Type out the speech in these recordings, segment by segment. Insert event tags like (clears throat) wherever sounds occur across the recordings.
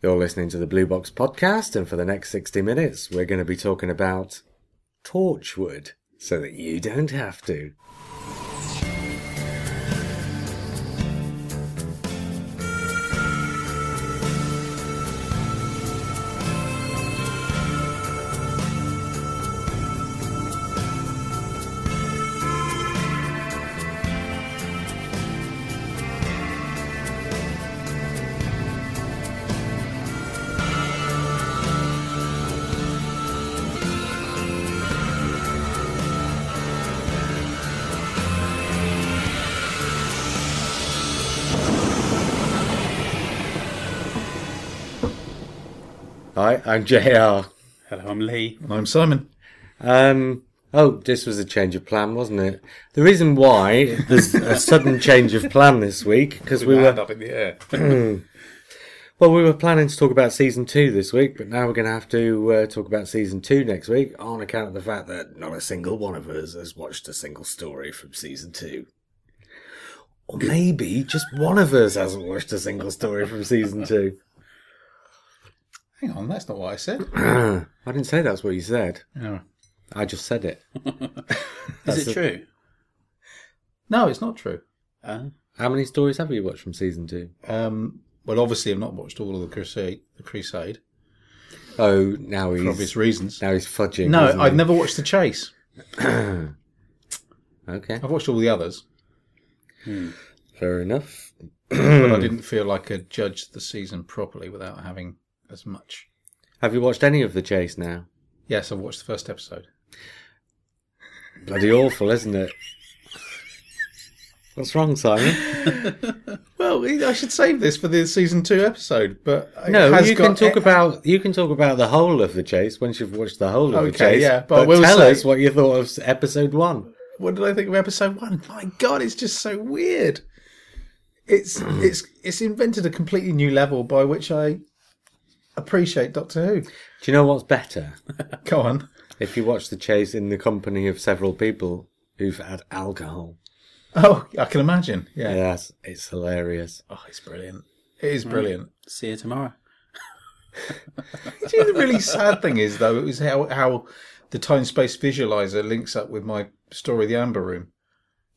You're listening to the Blue Box podcast, and for the next 60 minutes, we're going to be talking about Torchwood so that you don't have to. I'm JR. Hello, I'm Lee. And I'm Simon. Um, oh, this was a change of plan, wasn't it? The reason why there's a sudden change of plan this week, because we With my hand were, up in the air. (clears throat) well, we were planning to talk about season two this week, but now we're going to have to uh, talk about season two next week on account of the fact that not a single one of us has watched a single story from season two. Or maybe just one of us hasn't watched a single story from season two. Hang on, that's not what I said. (clears throat) I didn't say that's what you said. No, I just said it. (laughs) Is it true? no it's not true. Uh, How many stories have you watched from season two? Um, well, obviously, I've not watched all of the Crusade. The Crusade Oh, now he's for obvious reasons. now he's fudging. No, I've never watched The Chase. (clears throat) Okay, I've watched all the others, fair enough. but I (clears throat) didn't feel like I judged the season properly without having as much. Have you watched any of the chase now? Yes, I've watched the first episode. Bloody awful, isn't it? What's wrong, Simon? (laughs) Well, I should save this for the season two episode, but No, you can talk about you can talk about the whole of the chase once you've watched the whole of the Okay, chase. yeah, but but tell say- us what you thought of episode one. what did I think of episode one? My God, it's just so weird. It's (clears throat) it's it's invented a completely new level by which I appreciate Doctor Who. Do you know what's better? Go on. If you watch the chase in the company of several people who've had alcohol. Oh, I can imagine. Yeah. Yes, it's hilarious. Oh, it's brilliant. It is brilliant. see you tomorrow. (laughs) Do you know the really sad thing is though, it was how how the time space visualizer links up with my story, The Amber Room.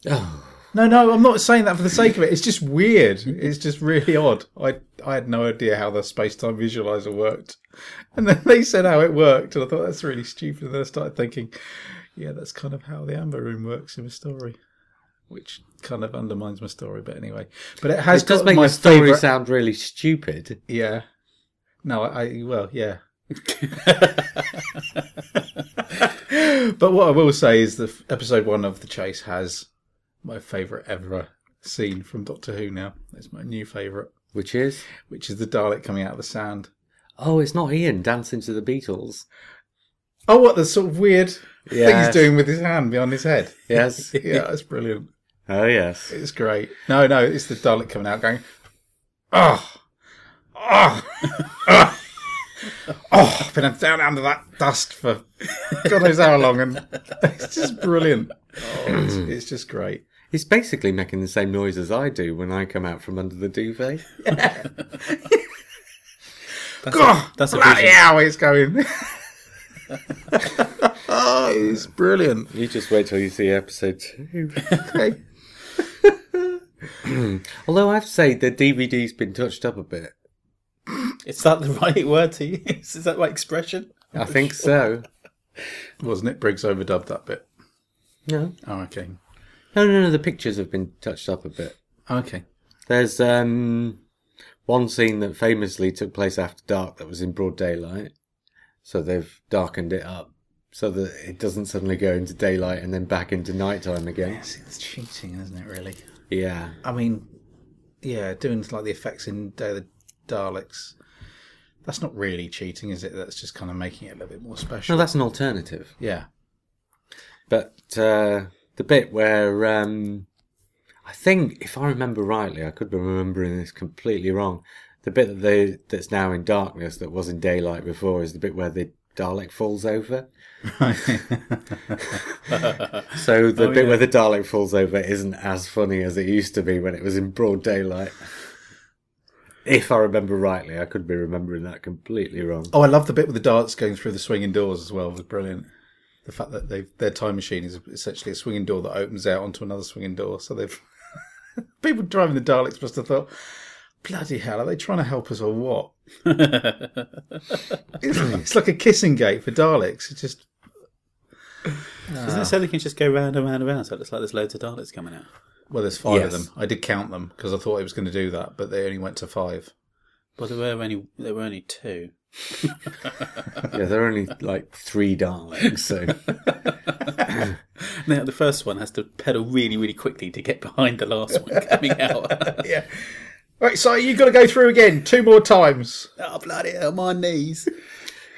Oh, No, no, I'm not saying that for the sake of it. It's just weird. It's just really odd. I I had no idea how the space time visualizer worked, and then they said how it worked, and I thought that's really stupid. And then I started thinking, yeah, that's kind of how the Amber Room works in a story, which kind of undermines my story. But anyway, but it has it does make my my story favorite. sound really stupid. Yeah. No, I, I well, yeah. (laughs) but what I will say is that episode one of The Chase has my favourite ever scene from Doctor Who now. It's my new favourite, Which is? which is the Dalek coming out of the sand. Oh, it's not Ian dancing to the Beatles. Oh, what the sort of weird thing he's doing with his hand behind his head. Yes. (laughs) Yeah, that's brilliant. Oh, yes. It's great. No, no, it's the Dalek coming out going, oh, oh, oh, oh, I've been down under that dust for (laughs) God knows how long, and (laughs) it's just brilliant. Oh, (clears throat) it's, it's just great. He's basically making the same noise as I do when I come out from under the duvet. (laughs) That's God, a, that's a bloody vision. hell, it's going. (laughs) oh, it's brilliant. You just wait till you see episode two. Okay. (laughs) (clears throat) Although I have to say, the DVD's been touched up a bit. Is that the right word to use? Is that my expression? I think so. Wasn't it? Briggs overdubbed that bit. No. Oh, okay. No, no, no, the pictures have been touched up a bit. Okay. There's um one scene that famously took place after dark that was in broad daylight. So they've darkened it up so that it doesn't suddenly go into daylight and then back into nighttime again. Yes, it's cheating, isn't it? Really. Yeah. I mean, yeah, doing like the effects in Day of the Daleks. That's not really cheating, is it? That's just kind of making it a little bit more special. No, that's an alternative. yeah. But uh, the bit where um, I think, if I remember rightly, I could be remembering this completely wrong. The bit that they that's now in darkness that was in daylight before is the bit where the Dalek falls over. (laughs) So the Oh, bit yeah. where the Dalek falls over isn't as funny as it used to be when it was in broad daylight. If I remember rightly, I could be remembering that completely wrong. Oh, I love the bit with the darts going through the swinging doors as well. It was brilliant. The fact that they their time machine is essentially a swinging door that opens out onto another swinging door. So they've (laughs) people driving the Daleks must have thought, "Bloody hell, are they trying to help us or what?" (laughs) it's, it's like a kissing gate for Daleks. It's just Isn't it so they can just go round and round and round? So it looks like there's loads of Daleks coming out. well, there's five Yes. of them. I did count them because I thought it was going to do that, but they only went to five. Well, there were only there were only two. (laughs) Yeah, there are only like three Daleks, so Now the first one has to pedal really, really quickly to get behind the last one coming out. (laughs) Yeah. Right, so you've got to go through again two more times. oh bloody hell, my knees!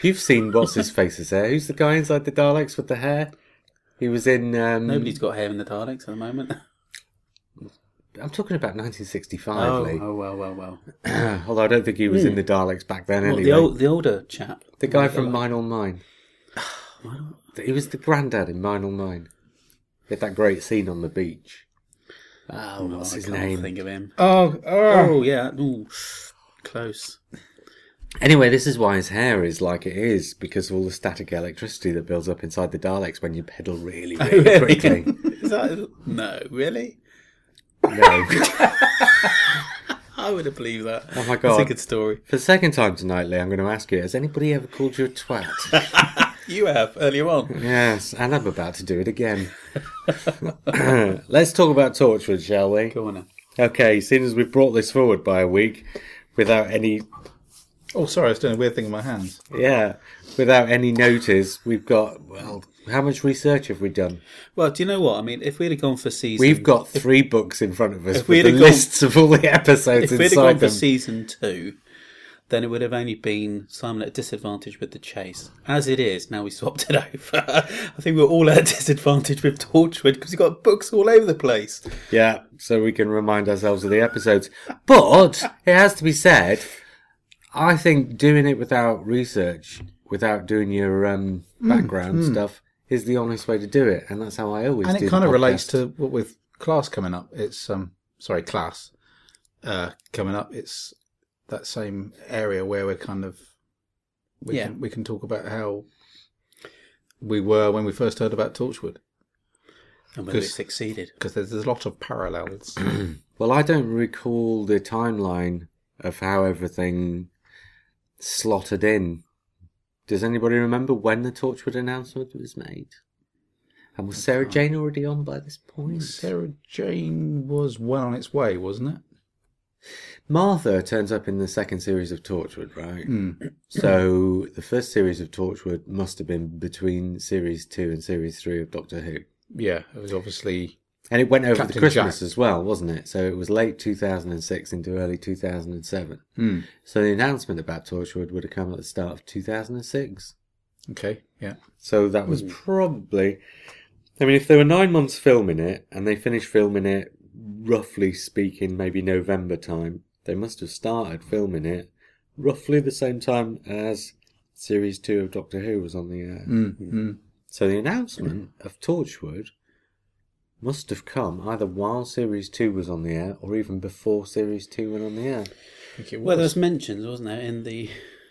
you've seen what's his face's hair. Who's the guy inside the Daleks with the hair? He was in. Um, Nobody's got hair in the Daleks at the moment. I'm talking about 1965, Oh, Lee. oh well, well, well. (clears throat) Although I don't think he was in the hmm. Daleks back then. Well, Anyway, the old, the older chap, the guy from uh, Mine All Mine. (sighs) He was the granddad in Mine All Mine. He had that great scene on the beach. Oh, what's I his can't name? Think of him. Oh, oh, Oh yeah, Ooh, close. Anyway, this is why his hair is like it is because of all the static electricity that builds up inside the Daleks when you pedal really, (laughs) oh, really quickly. (laughs) Is that no? Really? No. (laughs) I would have believed that. Oh my god. That's a good story. For the second time tonight, Lee, I'm going to ask you: Has anybody ever called you a twat? (laughs) You have earlier on. yes, and I'm about to do it again. (coughs) Let's talk about Torchwood, shall we? Go on. Then. Okay, seeing as we've brought this forward by a week without any, oh, sorry, I was doing a weird thing with my hands. yeah, without any notice, we've got well, how much research have we done? Well, do you know what I mean? If we'd have gone for season, We've got three books in front of us if with the gone- lists of all the episodes if we'd have inside gone for season two, then it would have only been Simon at a disadvantage with the chase. As it is, now we swapped it (laughs) over. I think we're all at a disadvantage with Torchwood because we've got books all over the place. Yeah, so we can remind ourselves of the episodes. But it has to be said, I think doing it without research, without doing your um, Mm, background stuff, is the honest way to do it, and that's how I always and do it It kind of relates to what with class coming up. It's um sorry class uh coming up. It's that same area where we're kind of we Yeah. can we can talk about how we were when we first heard about Torchwood And whether it succeeded. because there's, there's a lot of parallels. (clears throat) Well, I don't recall the timeline of how everything slotted in. Does anybody remember when the Torchwood announcement was made? And was Sarah Jane already on by this point? Sarah Jane was well on its way, wasn't it? Martha turns up in the second series of Torchwood, right? Hmm. (clears throat) So the first series of Torchwood must have been between series two and series three of Doctor Who. Yeah, it was obviously And it went over Captain the Christmas Jack. as well, wasn't it? So it was late 2006 into early 2007. Hmm. So the announcement about Torchwood would have come at the start of 2006. okay. Yeah, So that was probably. I mean, if they were nine months filming it and they finished filming it, roughly speaking, maybe November time, they must have started filming it roughly the same time as series two of Doctor Who was on the air. mm. Mm. So the announcement of Torchwood must have come either while series two was on the air or even before series two went on the air. I think it Well, there was. was mentions, wasn't there, in the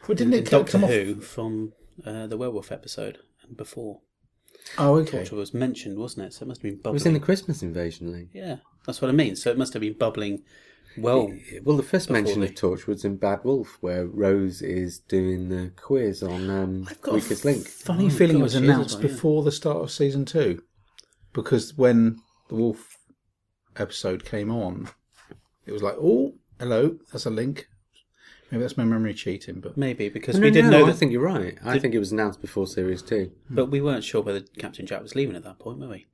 Well, didn't in it Doctor come off? Who from uh, the werewolf episode and before? Oh, okay. Torchwood was mentioned, wasn't it? So it must have been bubbling. It was in the Christmas invasion league. Yeah, that's what I mean. So it must have been bubbling. Well, Well, the first mention the- of Torchwood's in Bad Wolf, where Rose is doing the quiz on um, I've got Weakest a Link. funny Oh, feeling it was she is as announced well, yeah. before the start of season two, because when the wolf episode came on, it was like, "Oh, hello, that's a link." Maybe that's my memory cheating, but maybe because No, we didn't no, know I that, think you're right. I think it was announced before series two. but we weren't sure whether Captain Jack was leaving at that point, were we?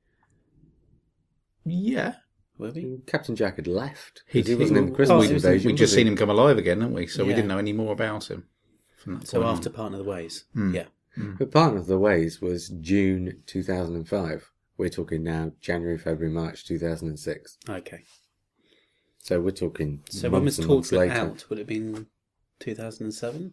yeah, Were we? Captain Jack had left. He 'cause He, wasn't in the did. Christmas Oh, he was in- invasion. we would just was he? seen him come alive again, haven't we? So we Yeah. didn't know any more about him. From that So point on. after Parting of the Ways, Hmm. yeah. But part of the ways was June 2005. We're talking now January, February, March 2006. Okay. So we're talking. So when was Torchwood out? Would it have been 2007?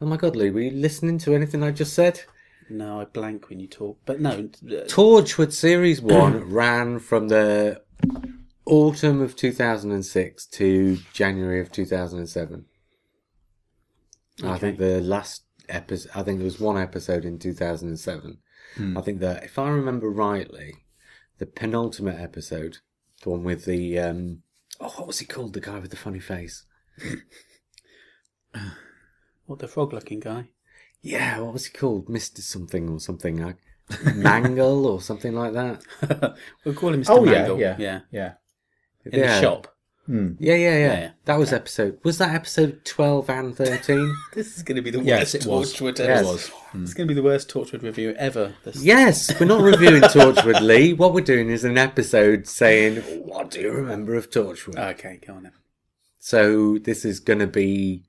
Oh my God, Lee, were you listening to anything I just said? No, I blank when you talk. But no, (clears throat) Torchwood Series 1 (clears throat) ran from the autumn of 2006 to January of 2007. I think the last episode, I think there was one episode in 2007. I think that, if I remember rightly, the penultimate episode, the one with the, um, oh, what was he called? The guy with the funny face. (sighs) What the frog-looking guy? Yeah, what was he called? Mr. Something or something like Mangle or something like that. (laughs) We'll call him Mr. Oh yeah, Mangle. yeah, yeah. yeah. In Yeah. the shop. Hmm. Yeah, yeah, yeah, Yeah. That was episode. Was that episode 12 and 13? (laughs) This is going to be the Yes, worst it was. It ever. was. It's going to be the worst Torchwood review ever. This- yes, we're not reviewing (laughs) Torchwood, Lee. What we're doing is an episode saying, What do you remember of Torchwood? Okay, go on then. so this is going to be.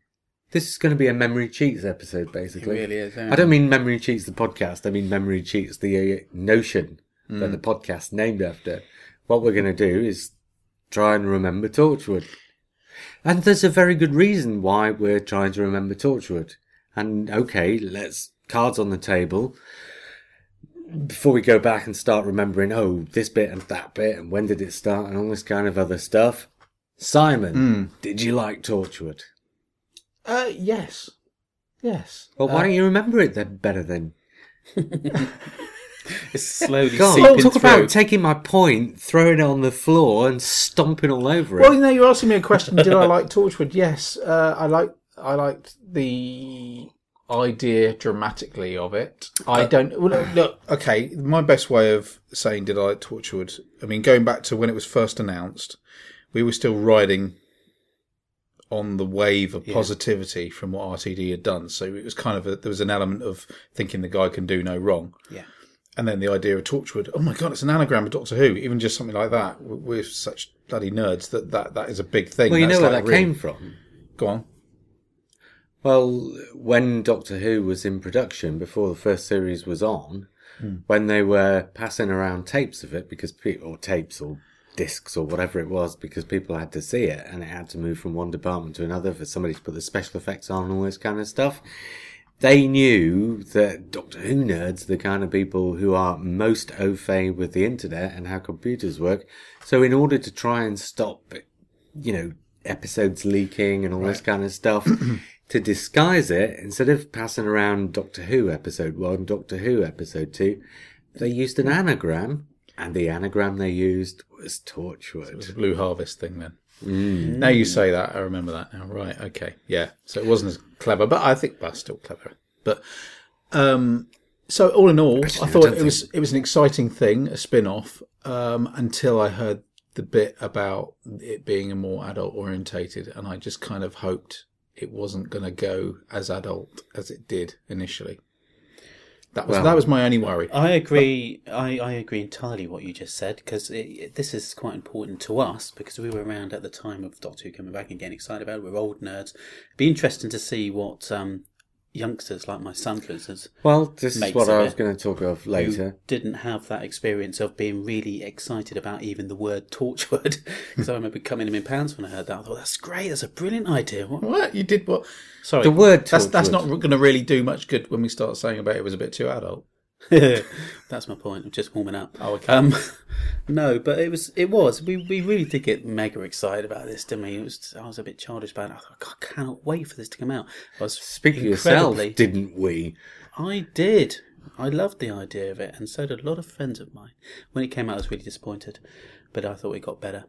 This is going to be a memory cheats episode, It basically. really is. I don't mean memory cheats the podcast. I mean memory cheats the uh, notion that hmm. the podcast's named after. What we're going to do is try and remember Torchwood. And there's a very good reason why we're trying to remember Torchwood. And okay, let's cards on the table. Before we go back and start remembering, oh, this bit and that bit, and when did it start, and all this kind of other stuff. Simon, did you like Torchwood? Uh, yes, yes. Well, why don't you remember it then better then? (laughs) It's slowly God, seeping talk through. about taking my point, throwing it on the floor, and stomping all over it. Well, you know, you're asking me a question. Did I like Torchwood? Yes, uh, I like. I liked the idea dramatically of it. I don't. Well, look, look, okay. My best way of saying did I like Torchwood? I mean, going back to when it was first announced, we were still riding on the wave of positivity from what RTD had done. So it was kind of a, there was an element of thinking the guy can do no wrong. Yeah. And then the idea of Torchwood, oh my god, it's an anagram of Doctor Who. Even just something like that, we're such bloody nerds that that, that is a big thing. well, you That's know where like that real- came from. Go on. Well, when Doctor Who was in production, before the first series was on, hmm. when they were passing around tapes of it, because people, or tapes or discs or whatever it was, because people had to see it and it had to move from one department to another for somebody to put the special effects on and all this kind of stuff. They knew that Doctor Who nerds, are the kind of people who are most au fait with the internet and how computers work. So in order to try and stop, you know, episodes leaking and all this kind of stuff, (clears throat) to disguise it, instead of passing around Doctor Who episode one, Doctor Who episode two, they used an hmm. anagram, and the anagram they used was Torchwood. It was a Blue Harvest thing then. Now you say that, I remember that now. Right, okay. Yeah. So it wasn't as clever, but I think that's still clever. But um so all in all, Actually, I I thought don't it was it was an exciting thing, a spin off, um, until I heard the bit about it being a more adult orientated and I just kind of hoped it wasn't gonna go as adult as it did initially. That was that was my only worry. I agree. I, I agree entirely what you just said because this is quite important to us because we were around at the time of Doctor Who coming back and getting excited about it. We're old nerds. It'd be interesting to see what um, youngsters like my son, for instance, Well, this is what I was going to talk of who later. didn't have that experience of being really excited about even the word Torchwood. (laughs) Because I remember coming in in pounds when I heard that. I thought that's great. That's a brilliant idea. What? What? You did what? Sorry, The word That's that's not going to really do much good when we start saying about it was a bit too adult. (laughs) That's my point. I'm just warming up. Oh, okay. Um, (laughs) no, but it was. It was. We we really did get mega excited about this, didn't we? It was. I was a bit childish about it. I thought, I cannot wait for this to come out. I was speaking for yourself, didn't we? I did. I loved the idea of it, and so did a lot of friends of mine. When it came out, I was really disappointed, but I thought it got better.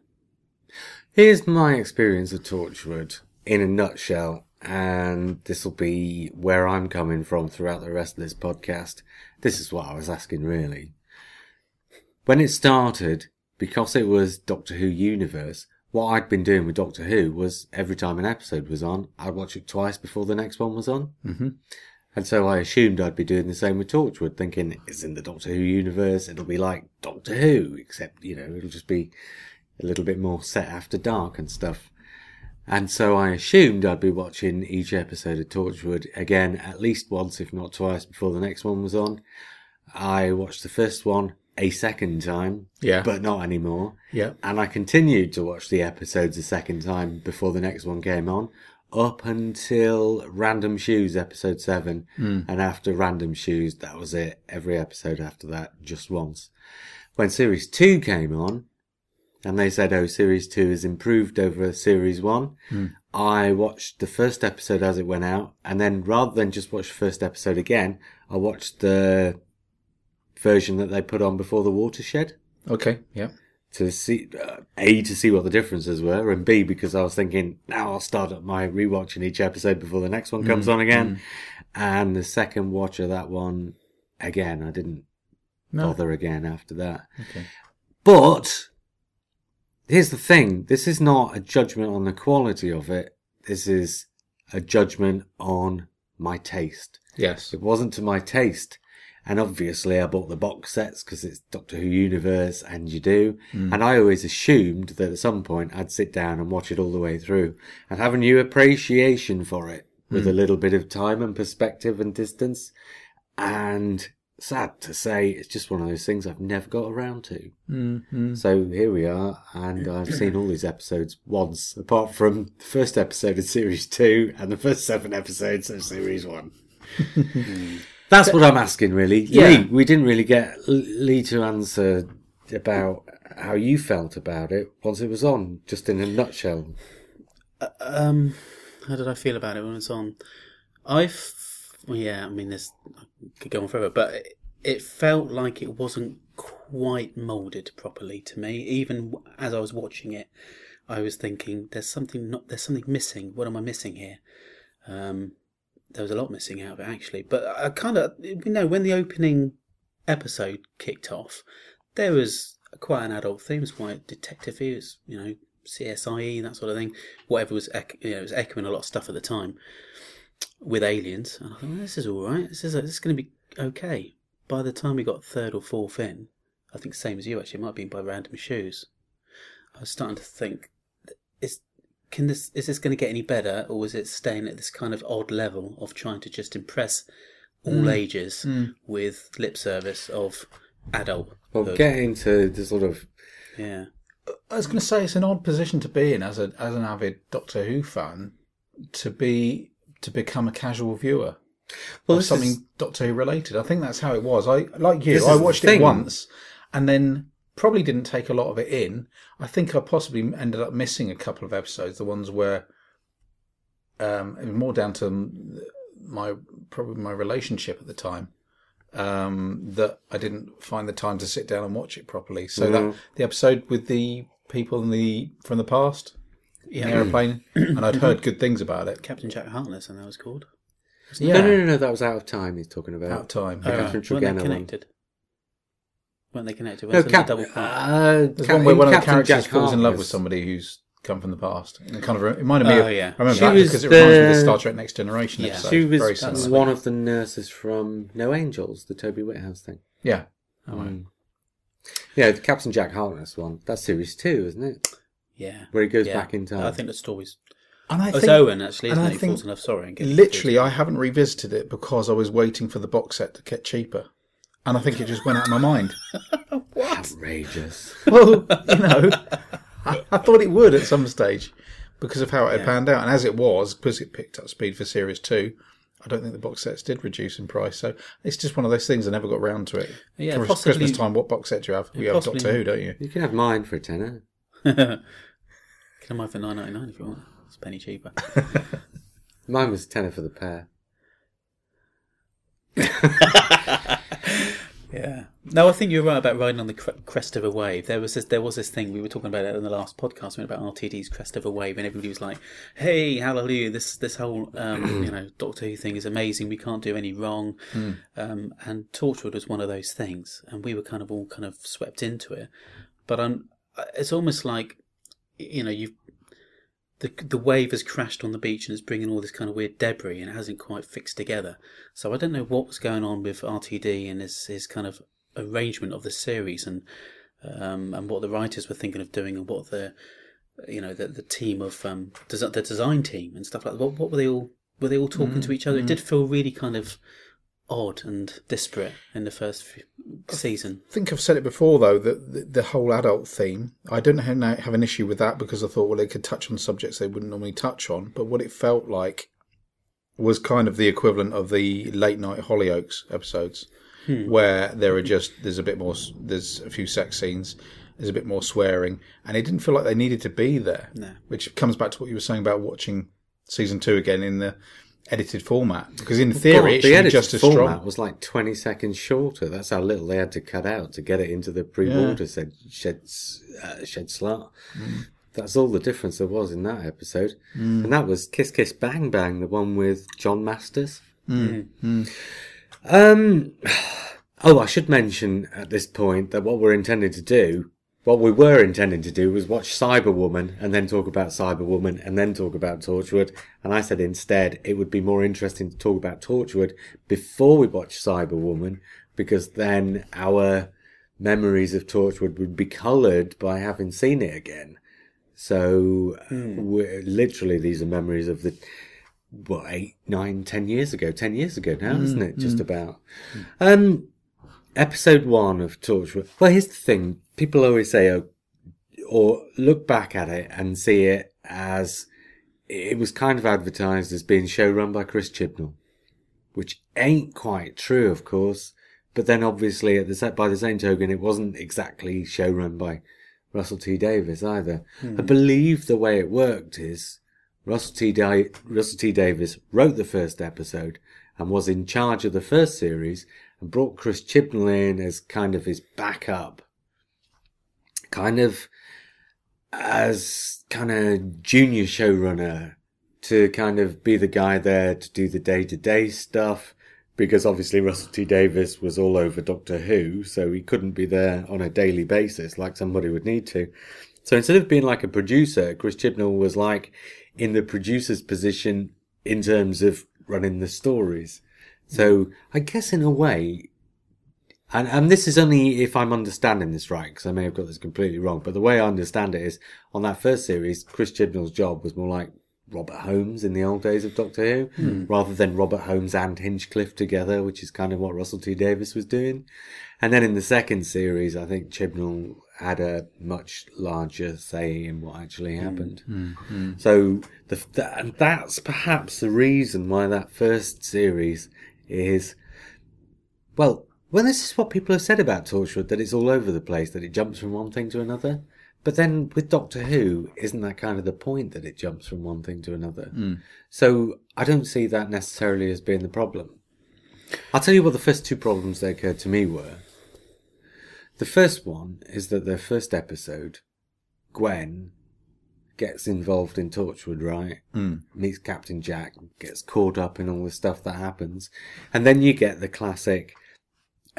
Here's my experience of Torchwood in a nutshell, and this will be where I'm coming from throughout the rest of this podcast. This is what I was asking, really. When it started, because it was Doctor Who Universe, what I'd been doing with Doctor Who was every time an episode was on, I'd watch it twice before the next one was on. Mm-hmm. And so I assumed I'd be doing the same with Torchwood, thinking it's in the Doctor Who universe, it'll be like Doctor Who, except, you know, it'll just be a little bit more set after dark and stuff. And so I assumed I'd be watching each episode of Torchwood again at least once, if not twice, before the next one was on. I watched the first one a second time, Yeah. but not anymore. Yeah. And I continued to watch the episodes a second time before the next one came on, up until Random Shoes episode 7. Hmm. And after Random Shoes, that was it. Every episode after that, just once. When series 2 came on, and they said, "Oh, series two is improved over series one." Hmm. I watched the first episode as it went out, and then rather than just watch the first episode again, I watched the version that they put on before the watershed Okay, yeah. to see uh, a to see what the differences were, and b because I was thinking now I'll start up my rewatching each episode before the next one comes hmm, on again, hmm. and the second watch of that one again I didn't No. bother again after that. Okay. But here's the thing: this is not a judgment on the quality of it. This is a judgment on my taste. Yes. It wasn't to my taste. And obviously, I bought the box sets because it's Doctor Who Universe, and you do. Mm. And I always assumed that at some point I'd sit down and watch it all the way through and have a new appreciation for it with mm. a little bit of time and perspective and distance. And sad to say, it's just one of those things I've never got around to. Mm-hmm. So here we are, and I've seen all these episodes once, apart from the first episode of series two and the first seven episodes of series one. (laughs) That's what I'm asking, really. Yeah. Lee, we didn't really get Lee to answer about how you felt about it once it was on, just in a nutshell. Um, how did I feel about it when it was on? I, f- well, yeah, I mean, this could go on forever, but it, felt like it wasn't quite molded properly to me. Even as I was watching it, I was thinking, "There's something not. There's something missing. What am I missing here?" Um, there was a lot missing out of it actually, but I kind of, you know, when the opening episode kicked off, there was quite an adult theme. It was quite detective it was, you know, CSIE, that sort of thing. Whatever was, you know, it was echoing a lot of stuff at the time with aliens. And I thought, well, this is all right. This is, this is going to be okay. By the time we got third or fourth in, I think same as you actually, it might have been by random shoes. I was starting to think, is can this is this going to get any better, or is it staying at this kind of odd level of trying to just impress all mm. ages mm. with lip service of adult? Well, get into the sort of Yeah. I was going to say it's an odd position to be in as a as an avid Doctor Who fan to be to become a casual viewer well, something is- Doctor Who related. I think that's how it was. I like you. This I watched it once and then probably didn't take a lot of it in. I think I possibly ended up missing a couple of episodes, the ones where um, it was more down to my probably my relationship at the time. Um, that I didn't find the time to sit down and watch it properly. So that the episode with the people in the from the past, in the aeroplane, and I'd heard good things about it. Captain Jack Harkness, and that was called. Yeah, No, no, no, no, that was out of time. He's talking about. out of time. Oh, yeah. Catherine Weren't they Tregenna one. connected? Weren't they connected? No, Weren't they Cap- double uh, There's Cap- one where one of the characters Jack falls in love with somebody who's come from the past. And it kind of re- reminded me Oh, of. yeah. I remember She that was because it reminds me of the the- Star Trek Next Generation Yeah. episode. She was very similar. one of the nurses from No Angels, the Toby Whithouse thing. Yeah. Mm. Yeah, the Captain Jack Harkness one. That's series two, isn't it? Yeah. Where he goes yeah. back in time. I think the story's. And I it's think, Owen, actually, and isn't I it? He think falls in love. Sorry. literally, I haven't revisited it because I was waiting for the box set to get cheaper. And I think it just went out of my mind. (laughs) What? Outrageous. well, you know, I, I thought it would at some stage because of how it had panned out. And as it was, because it picked up speed for Series 2, I don't think the box sets did reduce in price. So it's just one of those things I never got round to it. Yeah, Christmas, possibly- Christmas time, what box set do you have? You have possibly- Doctor Who, don't you? You can have mine for a tenner. (laughs) I mine for nine ninety nine if you want? It's a penny cheaper. (laughs) Mine was a tenner for the pair. (laughs) Yeah. No, I think you're right about riding on the cre- crest of a wave. There was this, there was this thing we were talking about it in the last podcast we went about RTD's crest of a wave, and everybody was like, "Hey, hallelujah! This this whole um, (clears throat) you know Doctor Who thing is amazing. We can't do any wrong." Um, and Torchwood was one of those things, and we were kind of all kind of swept into it. But um, it's almost like you know you've the the wave has crashed on the beach and is bringing all this kind of weird debris and it hasn't quite fixed together. So I don't know what was going on with RTD and his his kind of arrangement of the series and um, and what the writers were thinking of doing and what the you know the the team of um desi- the design team and stuff like that. What, what were they all were they all talking to each other? It did feel really kind of odd and disparate in the first few, season. I think I've said it before though that the, the whole adult theme. I don't have, have an issue with that because I thought well they could touch on subjects they wouldn't normally touch on. But what it felt like was kind of the equivalent of the late night Hollyoaks episodes, hmm. where there are just there's a bit more there's a few sex scenes. There's a bit more swearing, and it didn't feel like they needed to be there. No. Which comes back to what you were saying about watching season two again in the edited format, because in theory it God, should be edited just as format strong. was like 20 seconds shorter. That's how little they had to cut out to get it into the pre-water shed, shed, uh, shed slot. Mm. That's all the difference there was in that episode. And that was Kiss Kiss Bang Bang, the one with John Masters. Mm. Um, (sighs) oh, I should mention at this point that what we're intending to do, what we were intending to do was watch Cyberwoman and then talk about Cyberwoman and then talk about Torchwood. And I said instead it would be more interesting to talk about Torchwood before we watch Cyberwoman because then our memories of Torchwood would be coloured by having seen it again. So hmm. uh, we're, literally these are memories of the what eight, nine, ten years ago, ten years ago now, hmm, isn't it? Just hmm. about. Um, episode one of Torchwood. Well, here's the thing: people always say, oh, or look back at it and see it as it was kind of advertised as being showrun by Chris Chibnall, which ain't quite true, of course. But then, obviously, at the sa- by the same token, it wasn't exactly showrun by Russell T Davies either. Hmm. I believe the way it worked is Russell T. Da- Russell T. Davies wrote the first episode and was in charge of the first series and brought Chris Chibnall in as kind of his backup, kind of as kind of junior showrunner to kind of be the guy there to do the day to day stuff. Because obviously Russell T Davies was all over Doctor Who, so he couldn't be there on a daily basis like somebody would need to. So instead of being like a producer, Chris Chibnall was like in the producer's position in terms of running the stories. So I guess in a way, and, and this is only if I'm understanding this right, because I may have got this completely wrong, but the way I understand it is on that first series, Chris Chibnall's job was more like Robert Holmes in the old days of Doctor Who, hmm. rather than Robert Holmes and Hinchcliffe together, which is kind of what Russell T Davies was doing. And then in the second series, I think Chibnall had a much larger say in what actually hmm. happened. Hmm. So the, the, and that's perhaps the reason why that first series is, well, well, this is what people have said about Torchwood, that it's all over the place, that it jumps from one thing to another. But then with Doctor Who, isn't that kind of the point that it jumps from one thing to another? So I don't see that necessarily as being the problem. I'll tell you what the first two problems that occurred to me were. The first one is that the first episode, Gwen gets involved in Torchwood, right? Mm. Meets Captain Jack, gets caught up in all the stuff that happens. And then you get the classic,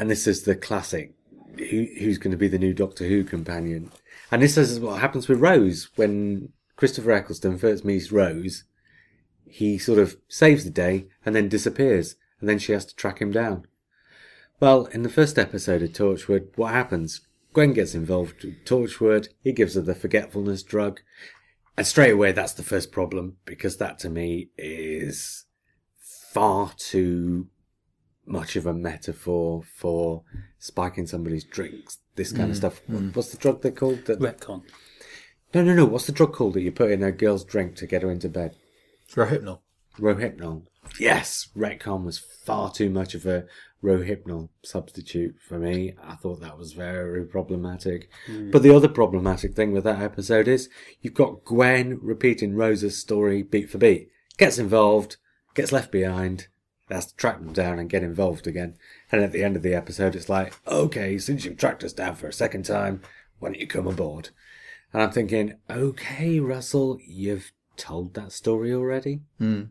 and this is the classic, who, who's going to be the new Doctor Who companion? And this is what happens with Rose when Christopher Eccleston first meets Rose. He sort of saves the day and then disappears, and then she has to track him down. Well, in the first episode of Torchwood, what happens? Gwen gets involved with Torchwood, he gives her the forgetfulness drug, and straight away that's the first problem, because that to me is far too much of a metaphor for spiking somebody's drinks, this kind of mm. stuff. Mm. What's the drug they called? That, Retcon. no, no, no. What's the drug called that you put in a girl's drink to get her into bed? Rohypnol. Rohypnol. Yes, Retcon was far too much of a Rohypnol substitute for me. I thought that was very problematic. Mm. But the other problematic thing with that episode is you've got Gwen repeating Rose's story beat for beat. Gets involved, gets left behind, has to track them down and get involved again. And at the end of the episode, it's like, okay, since you've tracked us down for a second time, why don't you come aboard? And I'm thinking, okay, Russell, you've told that story already. Hmm.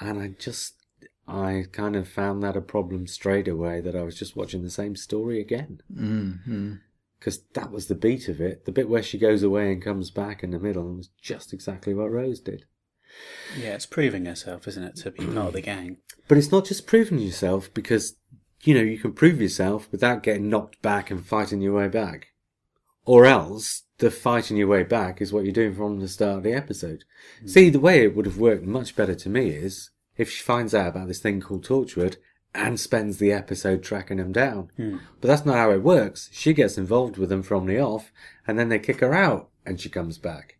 And I just, I kind of found that a problem straight away that I was just watching the same story again. Mm-hmm. Because that was the beat of it. The bit where she goes away and comes back in the middle was just exactly what Rose did. Yeah, it's proving herself, isn't it, to be part of the gang. But it's not just proving yourself because, you know, you can prove yourself without getting knocked back and fighting your way back. Or else, the fighting your way back is what you're doing from the start of the episode. Hmm. See, the way it would have worked much better to me is if she finds out about this thing called Torchwood and spends the episode tracking them down. Hmm. But that's not how it works. She gets involved with them from the off, and then they kick her out, and she comes back.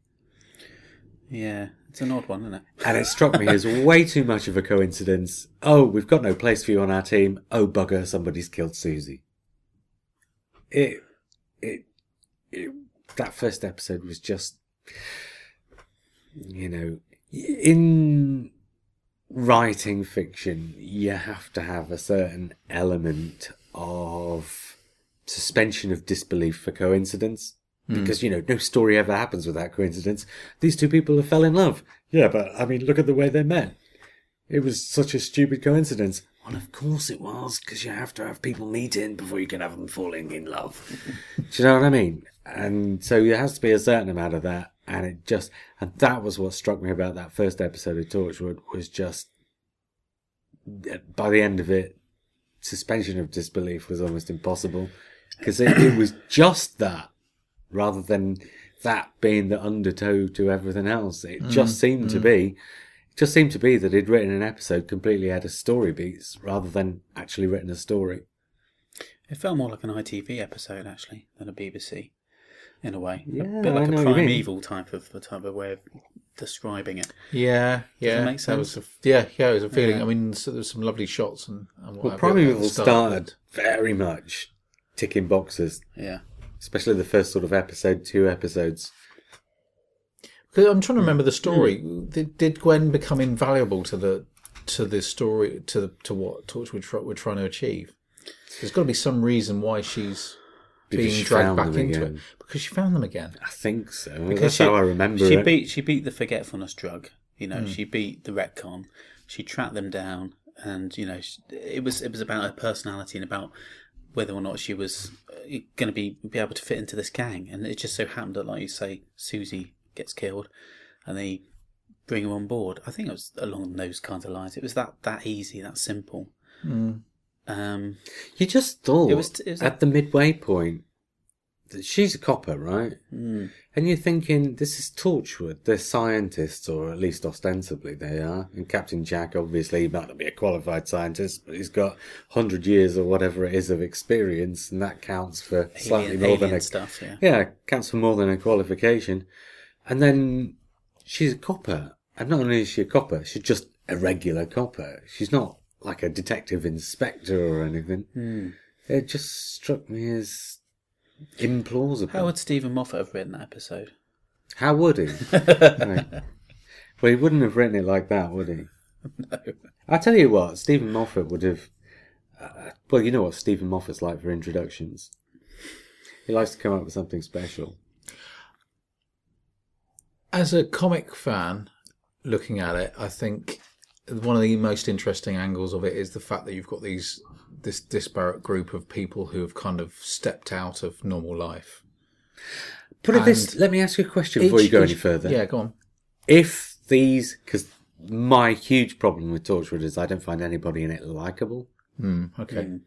Yeah, it's an odd one, isn't it? And it struck me as way too much of a coincidence. Oh, we've got no place for you on our team. Oh, bugger, somebody's killed Susie. It, it, it, that first episode was just, you know, in writing fiction, you have to have a certain element of suspension of disbelief for coincidence. Hmm. Because, you know, no story ever happens without coincidence. These two people have fell in love. Yeah, but I mean, look at the way they met. It was such a stupid coincidence. Well, of course it was, because you have to have people meeting before you can have them falling in love. (laughs) Do you know what I mean? And so there has to be a certain amount of that. And it just, and that was what struck me about that first episode of Torchwood was just, uh, by the end of it, suspension of disbelief was almost impossible. Because it, it was just that, rather than that being the undertow to everything else. It just mm, seemed to mm. be, it just seemed to be that he'd written an episode completely out of story beats rather than actually written a story. It felt more like an ITV episode actually than a BBC, in a way. Yeah, a bit like know a what you mean. primeval type of the type of way of describing it. Yeah, yeah. make That was sense? a, yeah, yeah. It was a feeling. Yeah. I mean, so there was some lovely shots and, and what Well, have you at Primeval the started very much ticking boxes, Yeah. Especially the first sort of episode, two episodes. 'Cause I'm trying to remember the story. Did, did Gwen become invaluable to the to the story to the, to what Torchwood we're trying to achieve? There's got to be some reason why she's Because being she dragged back into again. it because she found them again. I think so. Because That's she- how I remember She it. beat she beat the forgetfulness drug. You Hmm. know, she beat the retcon. She tracked them down, and you know, it was it was about her personality and about whether or not she was going to be be able to fit into this gang. And it just so happened that, like you say, Susie gets killed, and they bring her on board. I think it was along those kinds of lines. It was that that easy, that simple. Um, You just thought It was- it was- at the midway point that she's a copper, right? mm, And you're thinking, this is Torchwood. They're scientists, or at least ostensibly they are. And Captain Jack, obviously, he might not be a qualified scientist, but he's got 100 years or whatever it is of experience, and that counts for slightly alien, more than a stuff. Yeah. Yeah, counts for more than a qualification. And then she's a copper. And not only is she a copper, she's just a regular copper. She's not like a detective inspector or anything. Hmm. It just struck me as implausible. How would Steven Moffat have written that episode? How would he? (laughs) Right. Well, he wouldn't have written it like that, would he? No. I tell you what, Steven Moffat would have. Uh, well, you know what Steven Moffat's like for introductions. He likes to come up with something special. As a comic fan, looking at it, I think one of the most interesting angles of it is the fact that you've got these this disparate group of people who have kind of stepped out of normal life. Put it this. Let me ask you a question before you go any further. Yeah, go on. If these, because my huge problem with Torchwood is I don't find anybody in it likable, Mm, okay.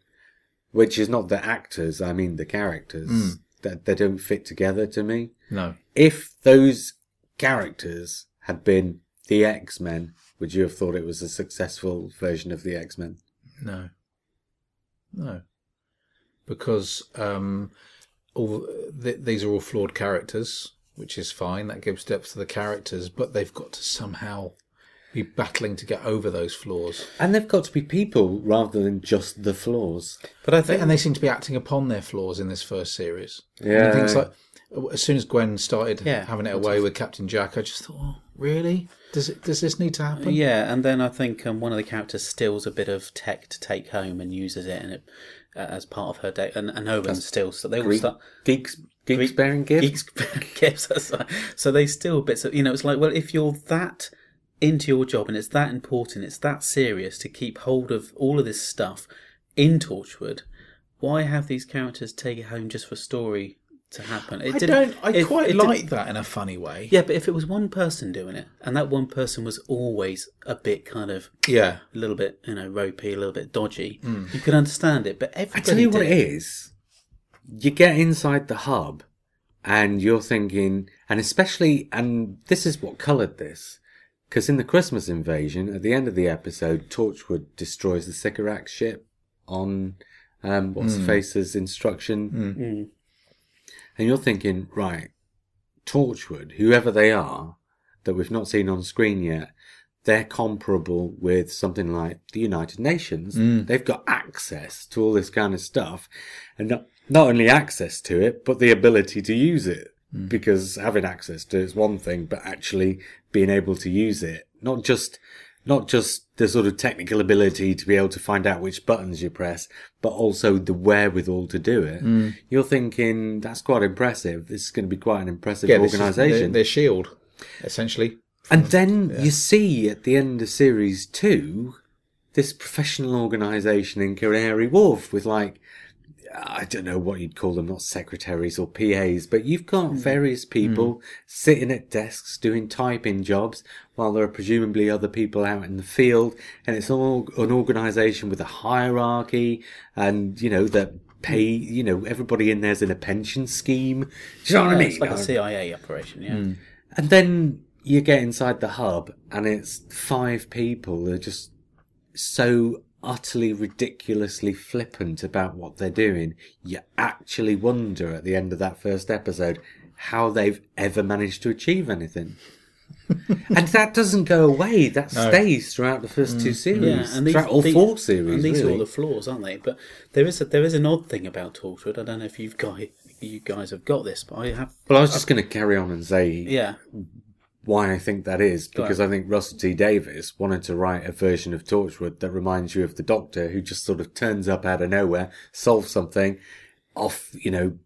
which is not the actors. I mean the characters. That they don't fit together to me. No. If those characters had been the X Men, would you have thought it was a successful version of the X Men? No. No. Because um, all th- these are all flawed characters, which is fine. That gives depth to the characters, but they've got to somehow be battling to get over those flaws. And they've got to be people rather than just the flaws. But I think And they seem to be acting upon their flaws in this first series. Yeah. And things like as soon as Gwen started Yeah. having it away with Captain Jack, I just thought, oh, really? Does it? Does this need to happen? Yeah, and then I think um, one of the characters steals a bit of tech to take home and uses it, in it uh, as part of her day. And, and Owen steals, so they all Greek, start. geeks, geeks bearing gifts. Geeks (laughs) gifts. So they steal bits of, you know, it's like, well, if you're that into your job and it's that important, it's that serious to keep hold of all of this stuff in Torchwood, why have these characters take it home just for story to happen? It I don't. I it- quite it like that in a funny way. Yeah, but if it was one person doing it, and that one person was always a bit kind of Yeah. a little bit, you know, ropey, a little bit dodgy, mm. you could understand it. But I tell you what it is. You get inside the hub and you're thinking, and especially, and this is what coloured this, because in the Christmas invasion, at the end of the episode, Torchwood destroys the Sycorax ship on um, what's the face's instruction. Mm. And you're thinking, right, Torchwood, whoever they are, that we've not seen on screen yet, they're comparable with something like the United Nations. They've got access to all this kind of stuff. And not, not only access to it, but the ability to use it. Hmm. Because having access to it's one thing, but actually being able to use it, not just, not just the sort of technical ability to be able to find out which buttons you press, but also the wherewithal to do it. Hmm. You're thinking that's quite impressive. This is going to be quite an impressive Yeah, organization. their, shield, essentially. And then you see at the end of series two, this professional organisation in Canary Wharf with like, I don't know what you'd call them, not secretaries or PAs, but you've got hmm. various hmm. people sitting at desks doing typing jobs while there are presumably other people out in the field. And it's all an organisation with a hierarchy and, you know, that pay, hmm. you know, everybody in there's in a pension scheme. Do you know what I mean? It's like a CIA operation, yeah. and then you get inside the hub, and it's five people that are just so utterly ridiculously flippant about what they're doing. You actually wonder at the end of that first episode how they've ever managed to achieve anything. (laughs) and that doesn't go away. That stays throughout the first two mm. series. Yeah, and these, throughout all the- four series. and these really. are all the flaws, aren't they? But there is a, there is an odd thing about Torchwood. I don't know if you've got you guys have got this, but I have. well, I was just going to carry on and say Yeah, why I think that is because I think Russell T Davies wanted to write a version of Torchwood that reminds you of the Doctor, who just sort of turns up out of nowhere, solves something off, you know,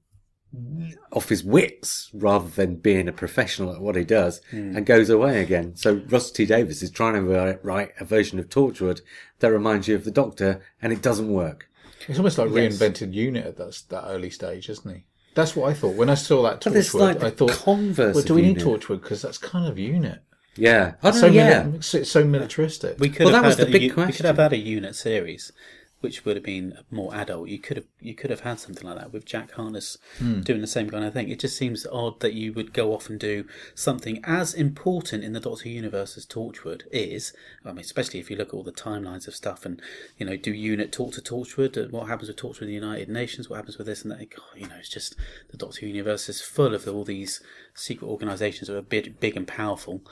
off his wits rather than being a professional at what he does hmm. and goes away again. So Russell T Davies is trying to write, write a version of Torchwood that reminds you of the Doctor, and it doesn't work. It's almost like Yes. reinvented unit at that, that early stage, isn't he? That's what I thought when I saw that Torchwood. like I thought, converse well, do we need Unit. Torchwood because that's kind of unit. Yeah. I don't So know, yeah. mili- it's, it's so militaristic. we could Well, have that was the a, big u- We could have had a unit series, which would have been more adult. You could have you could have had something like that with Jack Harkness Hmm. doing the same kind of thing. It just seems odd that you would go off and do something as important in the Doctor Universe as Torchwood is. I mean, especially if you look at all the timelines of stuff and you know, do unit talk to Torchwood? What happens with Torchwood in the United Nations? What happens with this and that? God, you know, it's just the Doctor Universe is full of all these secret organisations that are big, big and powerful.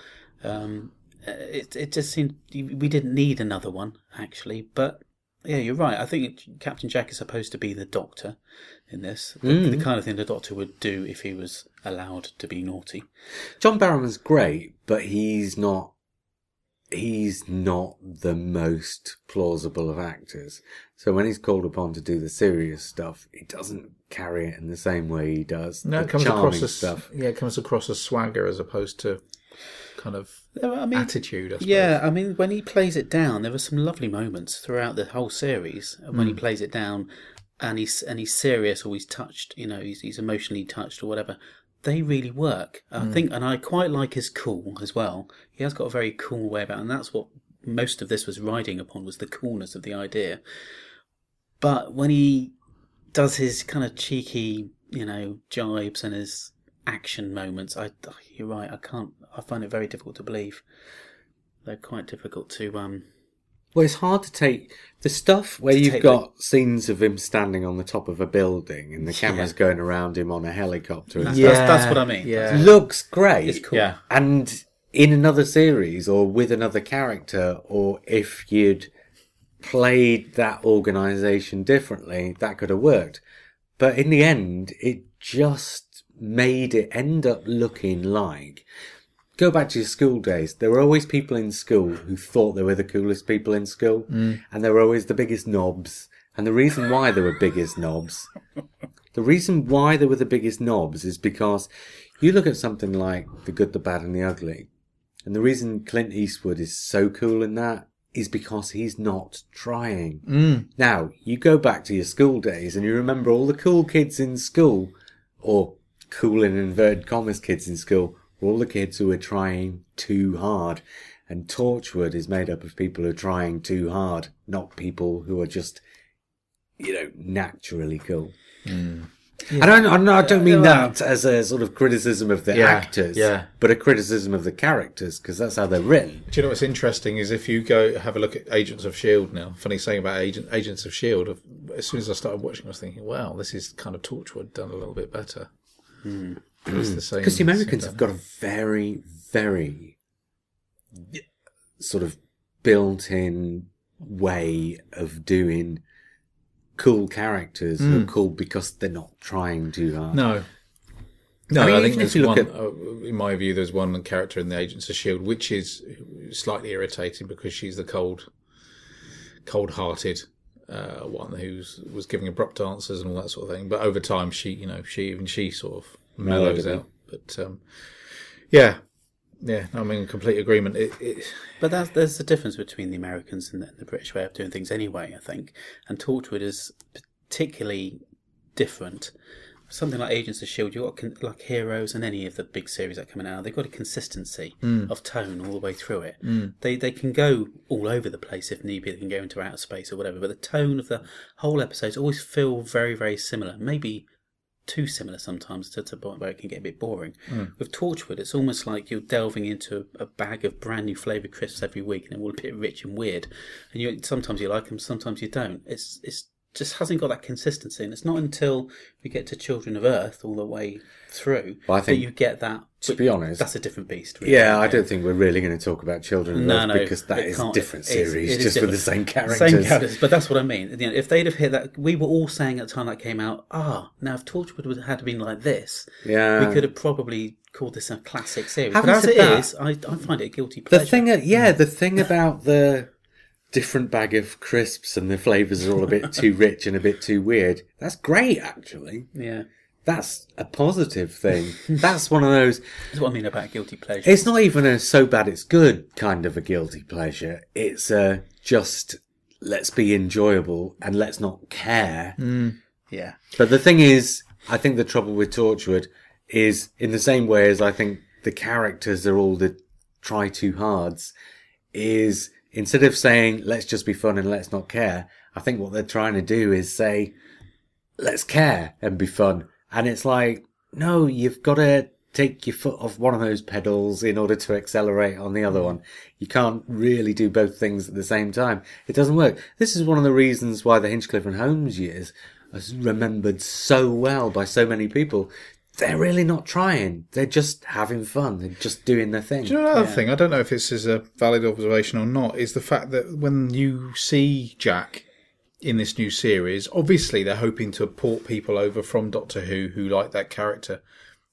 Um, it it just seemed we didn't need another one actually, but yeah, you're right. I think it- Captain Jack is supposed to be the Doctor in this, the, hmm. the kind of thing the Doctor would do if he was allowed to be naughty. John Barrowman's great, but he's not. He's not the most plausible of actors. So when he's called upon to do the serious stuff, he doesn't carry it in the same way he does no, the it comes across as stuff. yeah, it comes across as swagger as opposed to kind of I mean, attitude. I yeah, I mean, when he plays it down, there were some lovely moments throughout the whole series And when he hmm. plays it down, and he's and he's serious or he's touched, you know, he's he's emotionally touched or whatever. They really work, I hmm. think, and I quite like his cool as well. He has got a very cool way about, and that's what most of this was riding upon was the coolness of the idea. But when he does his kind of cheeky, you know, jibes and his action moments, I you're right. I can't. I find it very difficult to believe. They're quite difficult to um. Well, it's hard to take the stuff where you've take got scenes of him standing on the top of a building and the camera's going around him on a helicopter. And That's, stuff. that's, that's what I mean. Yeah. looks great. It's cool. Yeah. And in another series or with another character, or if you'd played that organization differently, that could have worked. But in the end, it just made it end up looking like. Go back to your school days. There were always people in school who thought they were the coolest people in school, mm. and they were always the biggest knobs. And the reason why they were biggest knobs the reason why they were the biggest knobs is because you look at something like The Good, the Bad, and the Ugly, and the reason Clint Eastwood is so cool in that is because he's not trying. Mm. Now, you go back to your school days and you remember all the cool kids in school, or cool in inverted commas kids in school, were all the kids who are trying too hard. And Torchwood is made up of people who are trying too hard, not people who are just, you know, naturally cool. Mm. I don't. I don't- I don't mean Yeah. that as a sort of criticism of the Yeah, actors, yeah. but a criticism of the characters because that's how they're written. Do you know what's interesting is if you go have a look at Agents of Shield now. Funny saying about Agent, Agents of Shield. As soon as I started watching, I was thinking, "Wow, this is kind of Torchwood done a little bit better." It's the same Because the Americans have got a very, very sort of built-in way of doing cool characters who are cool because they're not trying too hard. No. No, I I, mean, think if there's one. at- uh, in my view, there's one character in the Agents of Shield which is slightly irritating because she's the cold, cold-hearted uh, one who was giving abrupt answers and all that sort of thing. But over time, she, you know, she even she sort of mellows out. But um, yeah, yeah, I'm in complete agreement. It, it, But that's, there's a difference between the Americans and the, the British way of doing things anyway, I think. And Torchwood is particularly different. Something like Agents of S.H.I.E.L.D., you've got con- like Heroes and any of the big series that coming out, they've got a consistency of tone all the way through it. They they can go all over the place if need be, they can go into outer space or whatever, but the tone of the whole episodes always feel very, very similar. Maybe too similar sometimes to point where it can get a bit boring. Mm. With Torchwood, it's almost like you're delving into a bag of brand new flavoured crisps every week, and they're all a bit rich and weird. And you sometimes you like them, sometimes you don't. It's it's just hasn't got that consistency, and it's not until we get to Children of Earth all the way through Well, I think- that you get that. To be honest, that's a different beast. Really, yeah, I don't think we're really going to talk about Children No, no, because that is a different series, is just with the same characters. Same characters, but that's what I mean. You know, if they'd have hit that, we were all saying at the time that came out, ah, now if Torchwood had been like this, Yeah. we could have probably called this a classic series. Having but as it that- is, I, I find it a guilty The pleasure. thing, yeah, the thing about the different bag of crisps and the flavors are all a bit (laughs) too rich and a bit too weird. That's great, actually. yeah, That's a positive thing. (laughs) That's one of those. that's what I mean about guilty pleasure. It's not even a so bad it's good kind of a guilty pleasure. It's a just let's be enjoyable and let's not care. Mm, yeah, But the thing is, I think the trouble with Torchwood is in the same way as I think the characters are all the try too hards, is instead of saying let's just be fun and let's not care, I think what they're trying to do is say let's care and be fun. And it's like, no, you've got to take your foot off one of those pedals in order to accelerate on the other mm. one. You can't really do both things at the same time. It doesn't work. This is one of the reasons why the Hinchcliffe and Holmes years are remembered so well by so many people. They're really not trying. They're just having fun. They're just doing their thing. Do you know another thing? I don't know if this is a valid observation or not. Is the fact that when you see Jack in this new series, obviously they're hoping to port people over from Doctor Who who like that character.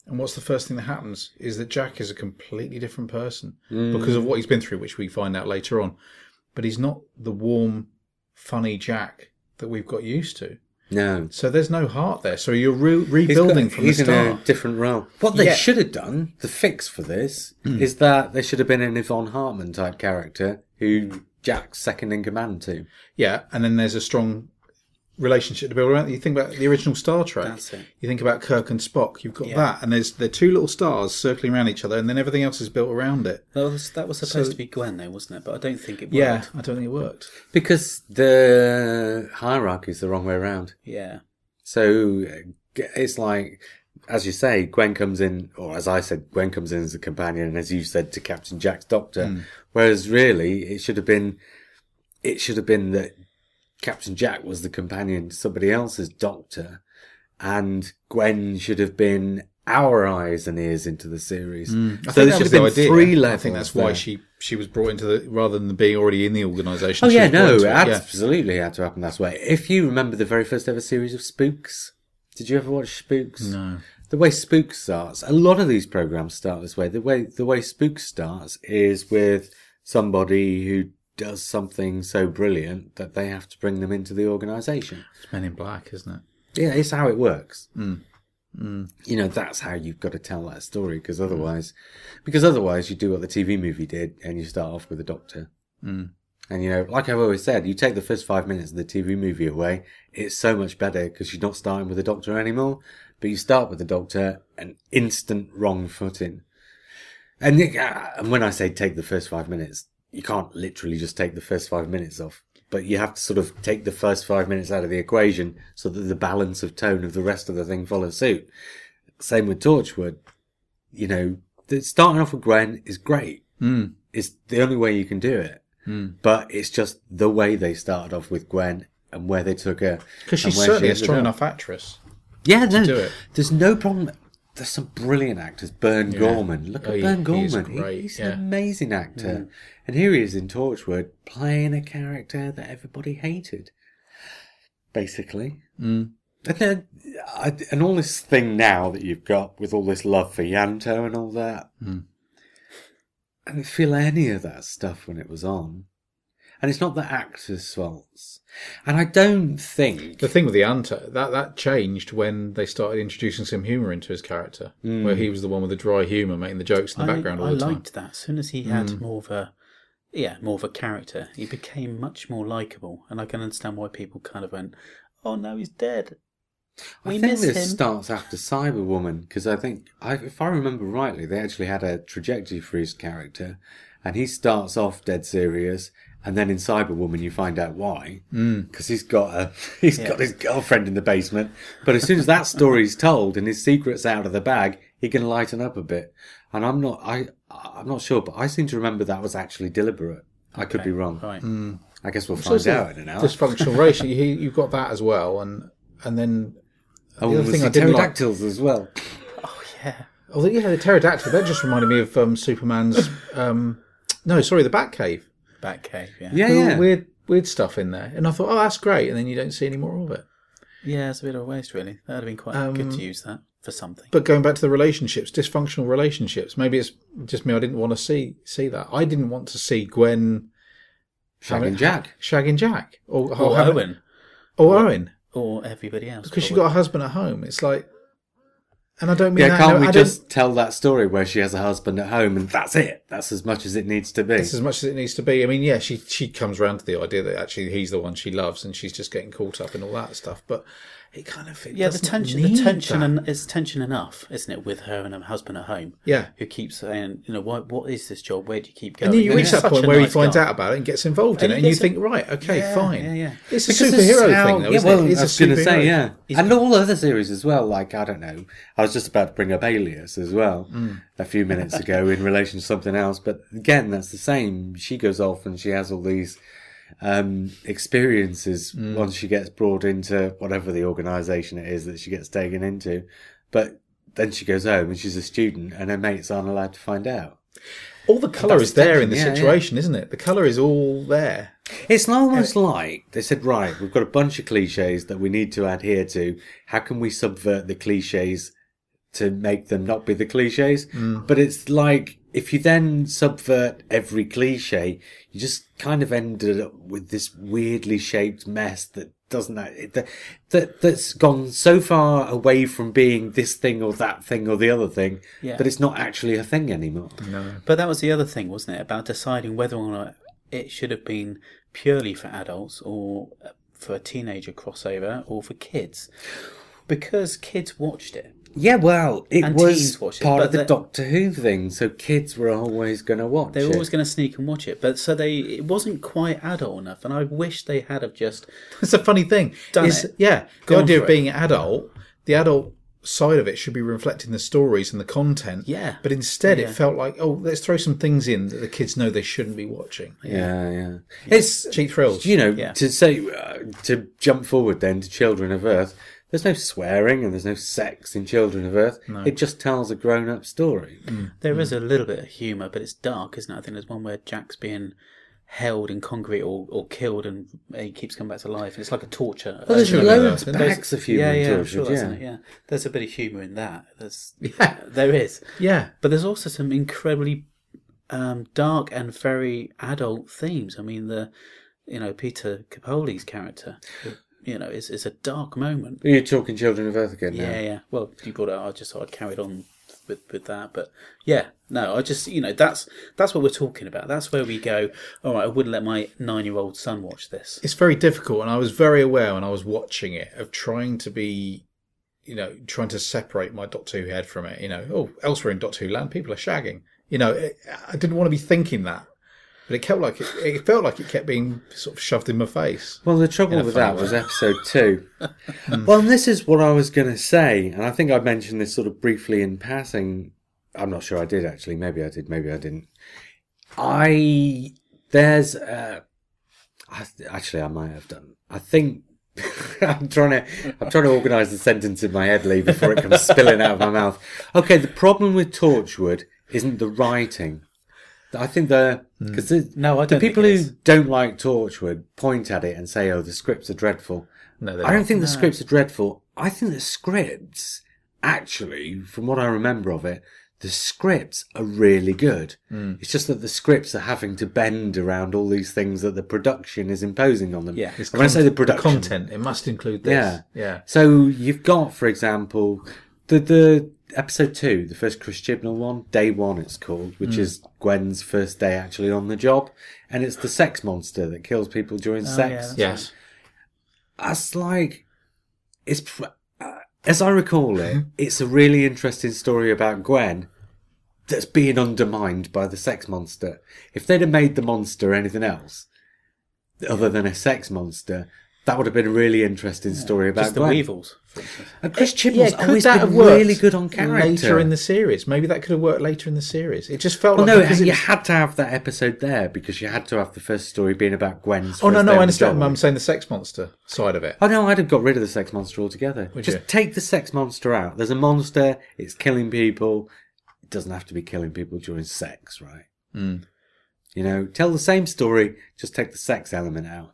And what's the first thing that happens is that Jack is a completely different person mm. because of what he's been through, which we find out later on. But he's not the warm, funny Jack that we've got used to. No. So there's no heart there. So you're re- He's got- rebuilding from he's the start. in a different role. What they Yeah. should have done, the fix for this, hmm. is that there should have been an Yvonne Hartman type character who Jack's second in command to. Yeah, and then there's a strong relationship to build around. You think about the original Star Trek. That's it. You think about Kirk and Spock. You've got Yeah. that, and there's the two little stars circling around each other, and then everything else is built around it. that was that was supposed So- to be Gwen, though, wasn't it? But I don't think it worked. Yeah, I don't think it worked. Because the hierarchy is the wrong way around. yeah, So uh, it's like, as you say, Gwen comes in, or as I said, Gwen comes in as a companion, and as you said, to Captain Jack's doctor. Hmm. Whereas really, it should have been, it should have been that Captain Jack was the companion to somebody else's doctor, and Gwen should have been our eyes and ears into the series. Hmm. I So think there that should have been three levels. I think that's why there. she she was brought into the rather than being already in the organisation. Oh yeah, no, it it, yeah. absolutely had to happen that way. If you remember the very first ever series of Spooks, did you ever watch Spooks? No. The way Spooks starts, a lot of these programs start this way. The way the way Spooks starts is with somebody who does something so brilliant that they have to bring them into the organisation. It's Men in Black, isn't it? Yeah, it's how it works. Mm. You know, that's how you've got to tell that story because otherwise, because otherwise you do what the TV movie did and you start off with a doctor. And you know, like I've always said, you take the first five minutes of the TV movie away, it's so much better because you're not starting with the doctor anymore, but you start with the doctor, an instant wrong footing. And, and when I say take the first five minutes, you can't literally just take the first five minutes off, but you have to sort of take the first five minutes out of the equation so that the balance of tone of the rest of the thing follows suit. Same with Torchwood. You know, starting off with Gwen is great. Mm. It's the only way you can do it. But it's just the way they started off with Gwen and where they took her. Because she's certainly she a strong up. enough actress. Yeah, no, do it. there's no problem. There's some brilliant actors. Burn Gorman. Look Oh, at Burn he Gorman. He- great, He's yeah. Mm. an amazing actor. And here he is in Torchwood playing a character that everybody hated. basically. Mm. And then, I, and all this thing now that you've got with all this love for Ianto and all that. Mm. I didn't feel any of that stuff when it was on. And it's not the actors' faults. And I don't think. The thing with the Ianto, that that changed when they started introducing some humour into his character, where he mm. was the one with the dry humour, making the jokes in the I, background all I the time. liked that. As soon as he had mm. more of a, yeah, more of a character, he became much more likable, and I can understand why people kind of went, "Oh no, he's dead." We I think miss this him. starts after Cyberwoman because I think, I, if I remember rightly, they actually had a trajectory for his character, and he starts off dead serious, and then in Cyberwoman you find out why hmm. because he's got a (laughs) he's got his girlfriend in the basement. But as soon as that story's told and his secret's out of the bag, he can lighten up a bit. And I'm not I I'm not sure, but I seem to remember that was actually deliberate. I could be wrong. Right. Hmm. I guess we'll So find it's out in an hour. Dysfunctional race. You, you've got that as well, and and then oh, the other there's thing the I didn't like- pterodactyls as well. Oh yeah. oh yeah, the pterodactyl. That just reminded me of um, Superman's. Um, no, sorry, the Batcave. Batcave. Yeah. Yeah, Little yeah. Weird, weird stuff in there, and I thought, oh, that's great, and then you don't see any more of it. Yeah, it's a bit of a waste, really. That'd have been quite good Um, to use that for something. But going back to the relationships, dysfunctional relationships. Maybe it's just me. I didn't want to see see that. I didn't want to see Gwen Shagging Jack. shagging Jack or, or having- Owen, or Owen or everybody else. because she probably. got a husband at home. It's like, and I don't mean Yeah, that. can't no, we I don't- just tell that story where she has a husband at home and that's it? That's as much as it needs to be. It's as much as it needs to be. I mean, yeah, she she comes around to the idea that actually he's the one she loves, and she's just getting caught up in all that stuff. But it kind of it Yeah, the tension, the tension, and it's tension enough, isn't it, with her and her husband at home? Yeah. who keeps saying, you know, what what is this job? Where do you keep going? And then you And reach that point a where he finds guy. out about it and gets involved in it, and you gets think, a- right, okay, Yeah, fine. yeah, yeah. It's a Because superhero this how- thing, though, yeah, well, it? It's I a was going to say, superhero. yeah. He's- And all other series as well, like, I don't know. I was just about to bring up Alias as well Mm. a few minutes ago in relation to something else. But again, that's the same. She goes off and she has all these um, experiences Mm. once she gets brought into whatever the organisation it is that she gets taken into. But then she goes home and she's a student and her mates aren't allowed to find out. All the colour is there in the yeah, situation, isn't it? The colour is all there. It's almost like they said, right, we've got a bunch of cliches that we need to adhere to. How can we subvert the cliches to make them not be the cliches? But it's like if you then subvert every cliche, you just kind of ended up with this weirdly shaped mess that doesn't that, that that's gone so far away from being this thing or that thing or the other thing Yeah. that it's not actually a thing anymore. But that was the other thing, wasn't it? About deciding whether or not it should have been purely for adults or for a teenager crossover or for kids. Because kids watched it. Yeah, well, it And was teens watch it, part but of the the- Doctor Who thing, so kids were always going to watch They were it. always going to sneak and watch it. But so they, it wasn't quite adult enough. And I wish they had have just, (laughs) It's a funny thing. Done is, it. Yeah, the Gone idea for of it. being adult, the adult side of it should be reflecting the stories and the content. Yeah. But instead, Yeah. it felt like, oh, let's throw some things in that the kids know they shouldn't be watching. yeah, yeah. It's Cheap thrills. you know Yeah. to say uh, to jump forward then to Children of Earth. There's no swearing and there's no sex in Children of Earth. It just tells a grown-up story. there is a little bit of humour, but it's dark, isn't it? I think there's one where Jack's being held in concrete or, or killed and he keeps coming back to life. And it's like a torture. There's loads of packs of humour yeah, yeah, sure yeah. yeah. There's a bit of humour in that. There's, Yeah. there is. Yeah. But there's also some incredibly um, dark and very adult themes. I mean, the you know Peter Capaldi's character, you know, it's, is a dark moment. You're talking Children of Earth again now? Yeah, yeah. Well, you brought it. up, I just thought I'd carried on with with that. But yeah, no, I just you know that's that's what we're talking about. That's where we go. All right, I wouldn't let my nine year old son watch this. It's very difficult, and I was very aware when I was watching it of trying to be, you know, trying to separate my Doctor Who head from it. You know, oh, elsewhere in Doctor Who land, people are shagging. You know, I didn't want to be thinking that, but it kept like it, it felt like it kept being sort of shoved in my face. Well, the trouble with that way. was episode (laughs) two. well, and this is what I was going to say, and I think I mentioned this sort of briefly in passing. I'm not sure I did actually. Maybe I did. Maybe I didn't. I there's uh, I, actually I might have done. I think (laughs) I'm trying to I'm trying to organise the sentence in my head, Lee, before it comes (laughs) spilling out of my mouth. Okay, the problem with Torchwood isn't the writing. I think the because No, I the don't think people it who is. don't like Torchwood point at it and say, "Oh, the scripts are dreadful." No, they're I don't not. think the scripts are dreadful. I think the scripts, actually, from what I remember of it, the scripts are really good. Hmm. It's just that the scripts are having to bend around all these things that the production is imposing on them. Yeah. It's And when I say the content- production, content, it must include this. Yeah. Yeah. So you've got, for example, the the episode two, the first Chris Chibnall one, day one, it's called, which Hmm. is Gwen's first day actually on the job, and it's the sex monster that kills people during Oh, sex. yeah, that's Yes. That's like it's uh, as I recall it, (laughs) it's a really interesting story about Gwen that's being undermined by the sex monster. If they'd have made the monster anything else other than a sex monster, that would have been a really interesting story about Just the Gwen. Weevils. And Chris Yeah, Chibnall's could always that been have worked really good on character. later in the series? Maybe that could have worked later in the series. It just felt well, like no, because you it's- had to have that episode there because you had to have the first story being about Gwen's. Oh no, no, I understand. I'm saying the sex monster side of it. Oh no, I'd have got rid of the sex monster altogether. Would Just you? take the sex monster out. There's a monster. It's killing people. It doesn't have to be killing people during sex, right? Mm. You know, tell the same story. Just take the sex element out.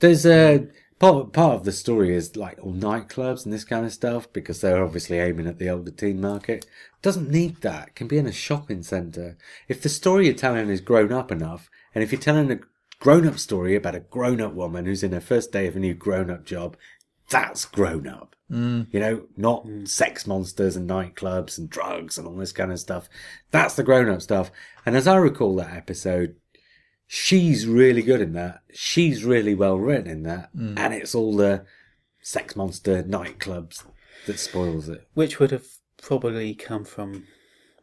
There's a part. Part of the story is like all nightclubs and this kind of stuff because they're obviously aiming at the older teen market. Doesn't need that. Can be in a shopping centre. If the story you're telling is grown up enough, and if you're telling a grown up story about a grown up woman who's in her first day of a new grown up job, that's grown up. Mm. You know, not sex monsters and nightclubs and drugs and all this kind of stuff. That's the grown up stuff. And as I recall that episode, she's really good in that. She's really well written in that. Hmm. And it's all the sex monster nightclubs that spoils it. Which would have probably come from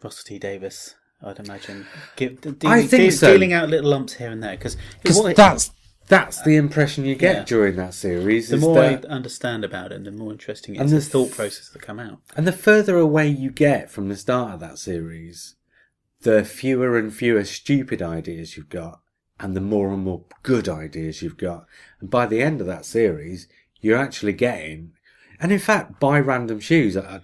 Russell T Davies, I'd imagine. Give, de- I think de- so. Dealing out little lumps here and there. Because that's, that's the uh, impression you get Yeah. during that series. the more that- I understand about it, the more interesting it And is. the The thought th- process that come out. And the further away you get from the start of that series, the fewer and fewer stupid ideas you've got, and the more and more good ideas you've got. And by the end of that series, you're actually getting, and in fact, by Random Shoes, I,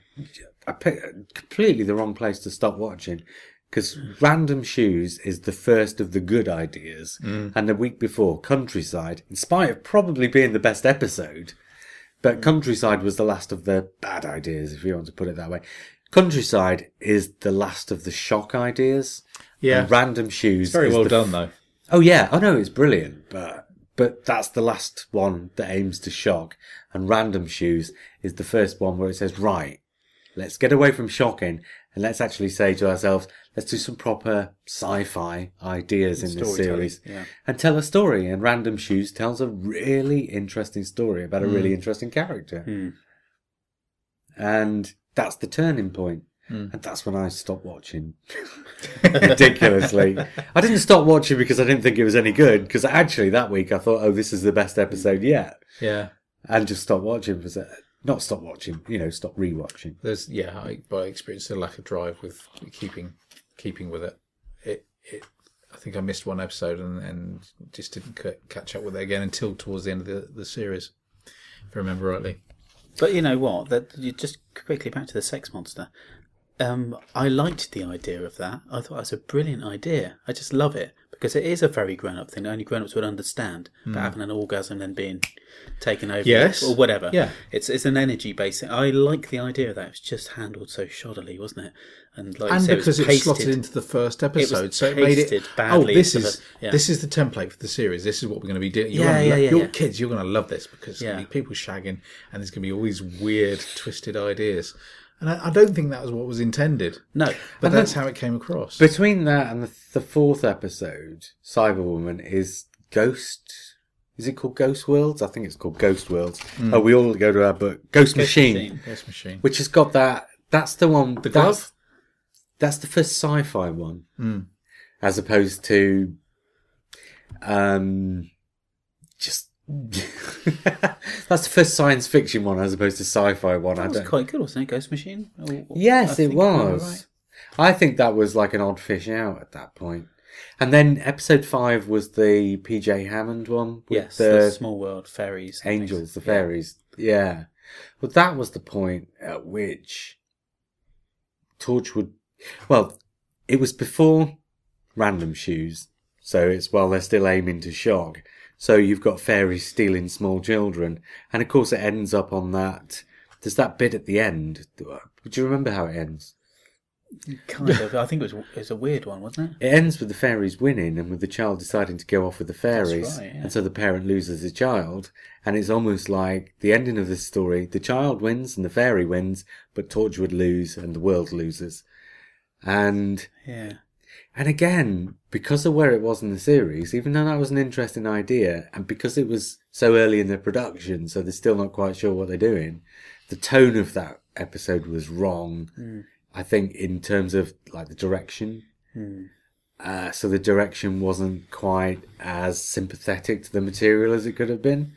I picked completely the wrong place to stop watching. Because Random Shoes is the first of the good ideas. Mm. And the week before, Countrycide, in spite of probably being the best episode, but mm. Countrycide was the last of the bad ideas, if you want to put it that way. Countrycide is the last of the shock ideas. Yeah. And Random Shoes. Very is well done though. Oh yeah, oh no, it's brilliant, but but that's the last one that aims to shock, and Random Shoes is the first one where it says, right, let's get away from shocking and let's actually say to ourselves, let's do some proper sci-fi ideas in this series yeah. and tell a story. And Random Shoes tells a really interesting story about a really interesting character, Hmm. and that's the turning point. Hmm. And that's when I stopped watching. (laughs) Ridiculously. I didn't stop watching because I didn't think it was any good. Because actually, that week I thought, oh, this is the best episode yet. Yeah. And just stopped watching. For, se- not stop watching, you know, stop rewatching. There's yeah, I, by experience, a lack of drive with keeping keeping with it. It it. I think I missed one episode and, and just didn't ca- catch up with it again until towards the end of the, the series, if I remember rightly. But you know what? That you just quickly back to the sex monster. Um, I liked the idea of that. I thought it was a brilliant idea. I just love it because it is a very grown-up thing. Only grown-ups would understand about having an orgasm and then being taken over, Yes. or whatever. Yeah. it's it's an energy based. thing. I like the idea of that. It was just handled so shoddily, wasn't it? And like and say, because it it, slotted into the first episode, was so it made it. pasted Oh, this is the- yeah. this is the template for the series. This is what we're going to be doing. You're Yeah, yeah, lo- yeah, Your yeah. kids, you're going to love this because Yeah. people shagging, and there's going to be all these weird, twisted ideas. And I, I don't think that was what was intended. no, But And that's then- how it came across. Between that and the, the fourth episode, Cyberwoman is Ghost. Is it called Ghost Worlds? I think it's called Ghost Worlds. Oh, we all go to our book, Ghost, Machine, Machine. Yes, machine. which has got that. That's the one. The that's, glove? that's the first sci-fi one, Mm. as opposed to, um, just. (laughs) that's the first science fiction one as opposed to sci-fi one. I that was don't. quite good, wasn't it? Ghost Machine. Or- or- Yes, it think you were was. right. I think that was like an odd fish out at that point. And then episode five was the PJ Hammond one. with Yes, the, the, small world fairies, angels, the fairies. Yeah. Well, that was the point at which Torchwood. Well, it was before Random Shoes, so it's while they're still aiming to shock. So you've got fairies stealing small children, and of course it ends up on that. There's that bit at the end. Do you remember how it ends? Kind of. I think it was it was a weird one, wasn't it? It ends with the fairies winning and with the child deciding to go off with the fairies. right, yeah. And so the parent loses the child. And it's almost like the ending of this story the child wins and the fairy wins, but Torchwood lose and the world loses. And Yeah. And again, because of where it was in the series, even though that was an interesting idea, and because it was so early in the production, so they're still not quite sure what they're doing, the tone of that episode was wrong. I think in terms of like the direction. Uh, so the direction wasn't quite as sympathetic to the material as it could have been.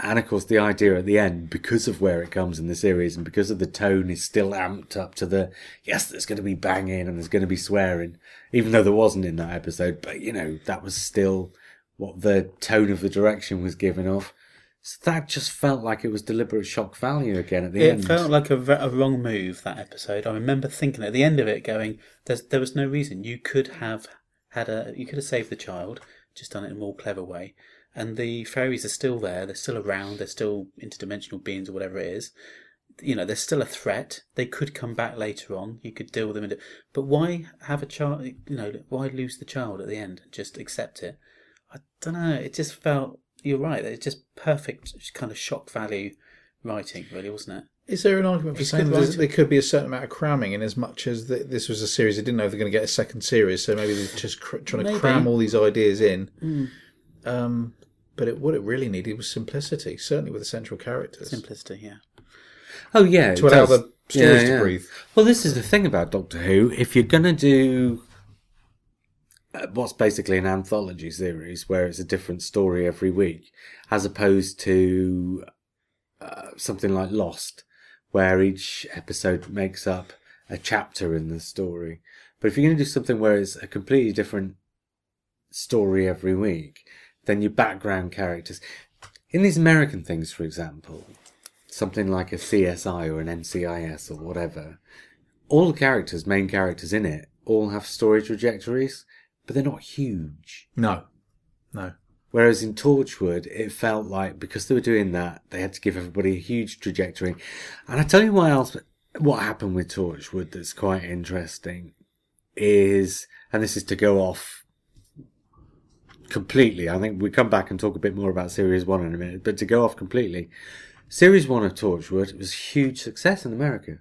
And of course, the idea at the end, because of where it comes in the series and because of the tone, is still amped up to the yes, there's going to be banging and there's going to be swearing, even though there wasn't in that episode. But you know, that was still what the tone of the direction was given off. So that just felt like it was deliberate shock value again at the It end. It felt like a, a wrong move that episode. I remember thinking at the end of it, going, "There's there was no reason you could have had a you could have saved the child, just done it in a more clever way." And the fairies are still there. They're still around. They're still interdimensional beings or whatever it is. You know, they're still a threat. They could come back later on. You could deal with them. and- But why have a child? You know, why lose the child at the end? Just accept it. I don't know. It just felt. You're right. It's just perfect kind of shock value writing, really, wasn't it? Is there an argument for It's saying that there could be a certain amount of cramming in as much as th this was a series they didn't know if they're going to get a second series, so maybe they're just cr- trying to cram all these ideas in. Mm. Um, but it, what it really needed was simplicity, certainly with the central characters, Simplicity, yeah. oh yeah, to allow does. the stories Yeah, to breathe. Well, this is the thing about Doctor Who. If you're going to do uh, what's basically an anthology series where it's a different story every week, as opposed to uh, something like Lost, where each episode makes up a chapter in the story. But if you're going to do something where it's a completely different story every week, then your background characters. In these American things, for example, something like a CSI or an NCIS or whatever, all the characters, main characters in it, all have story trajectories, but they're not huge. No, no. Whereas in Torchwood, it felt like because they were doing that, they had to give everybody a huge trajectory. And I tell you what else, what happened with Torchwood that's quite interesting is, and this is to go off completely. I think we come back and talk a bit more about Series 1 in a minute, but to go off completely, Series 1 of Torchwood was a huge success in America,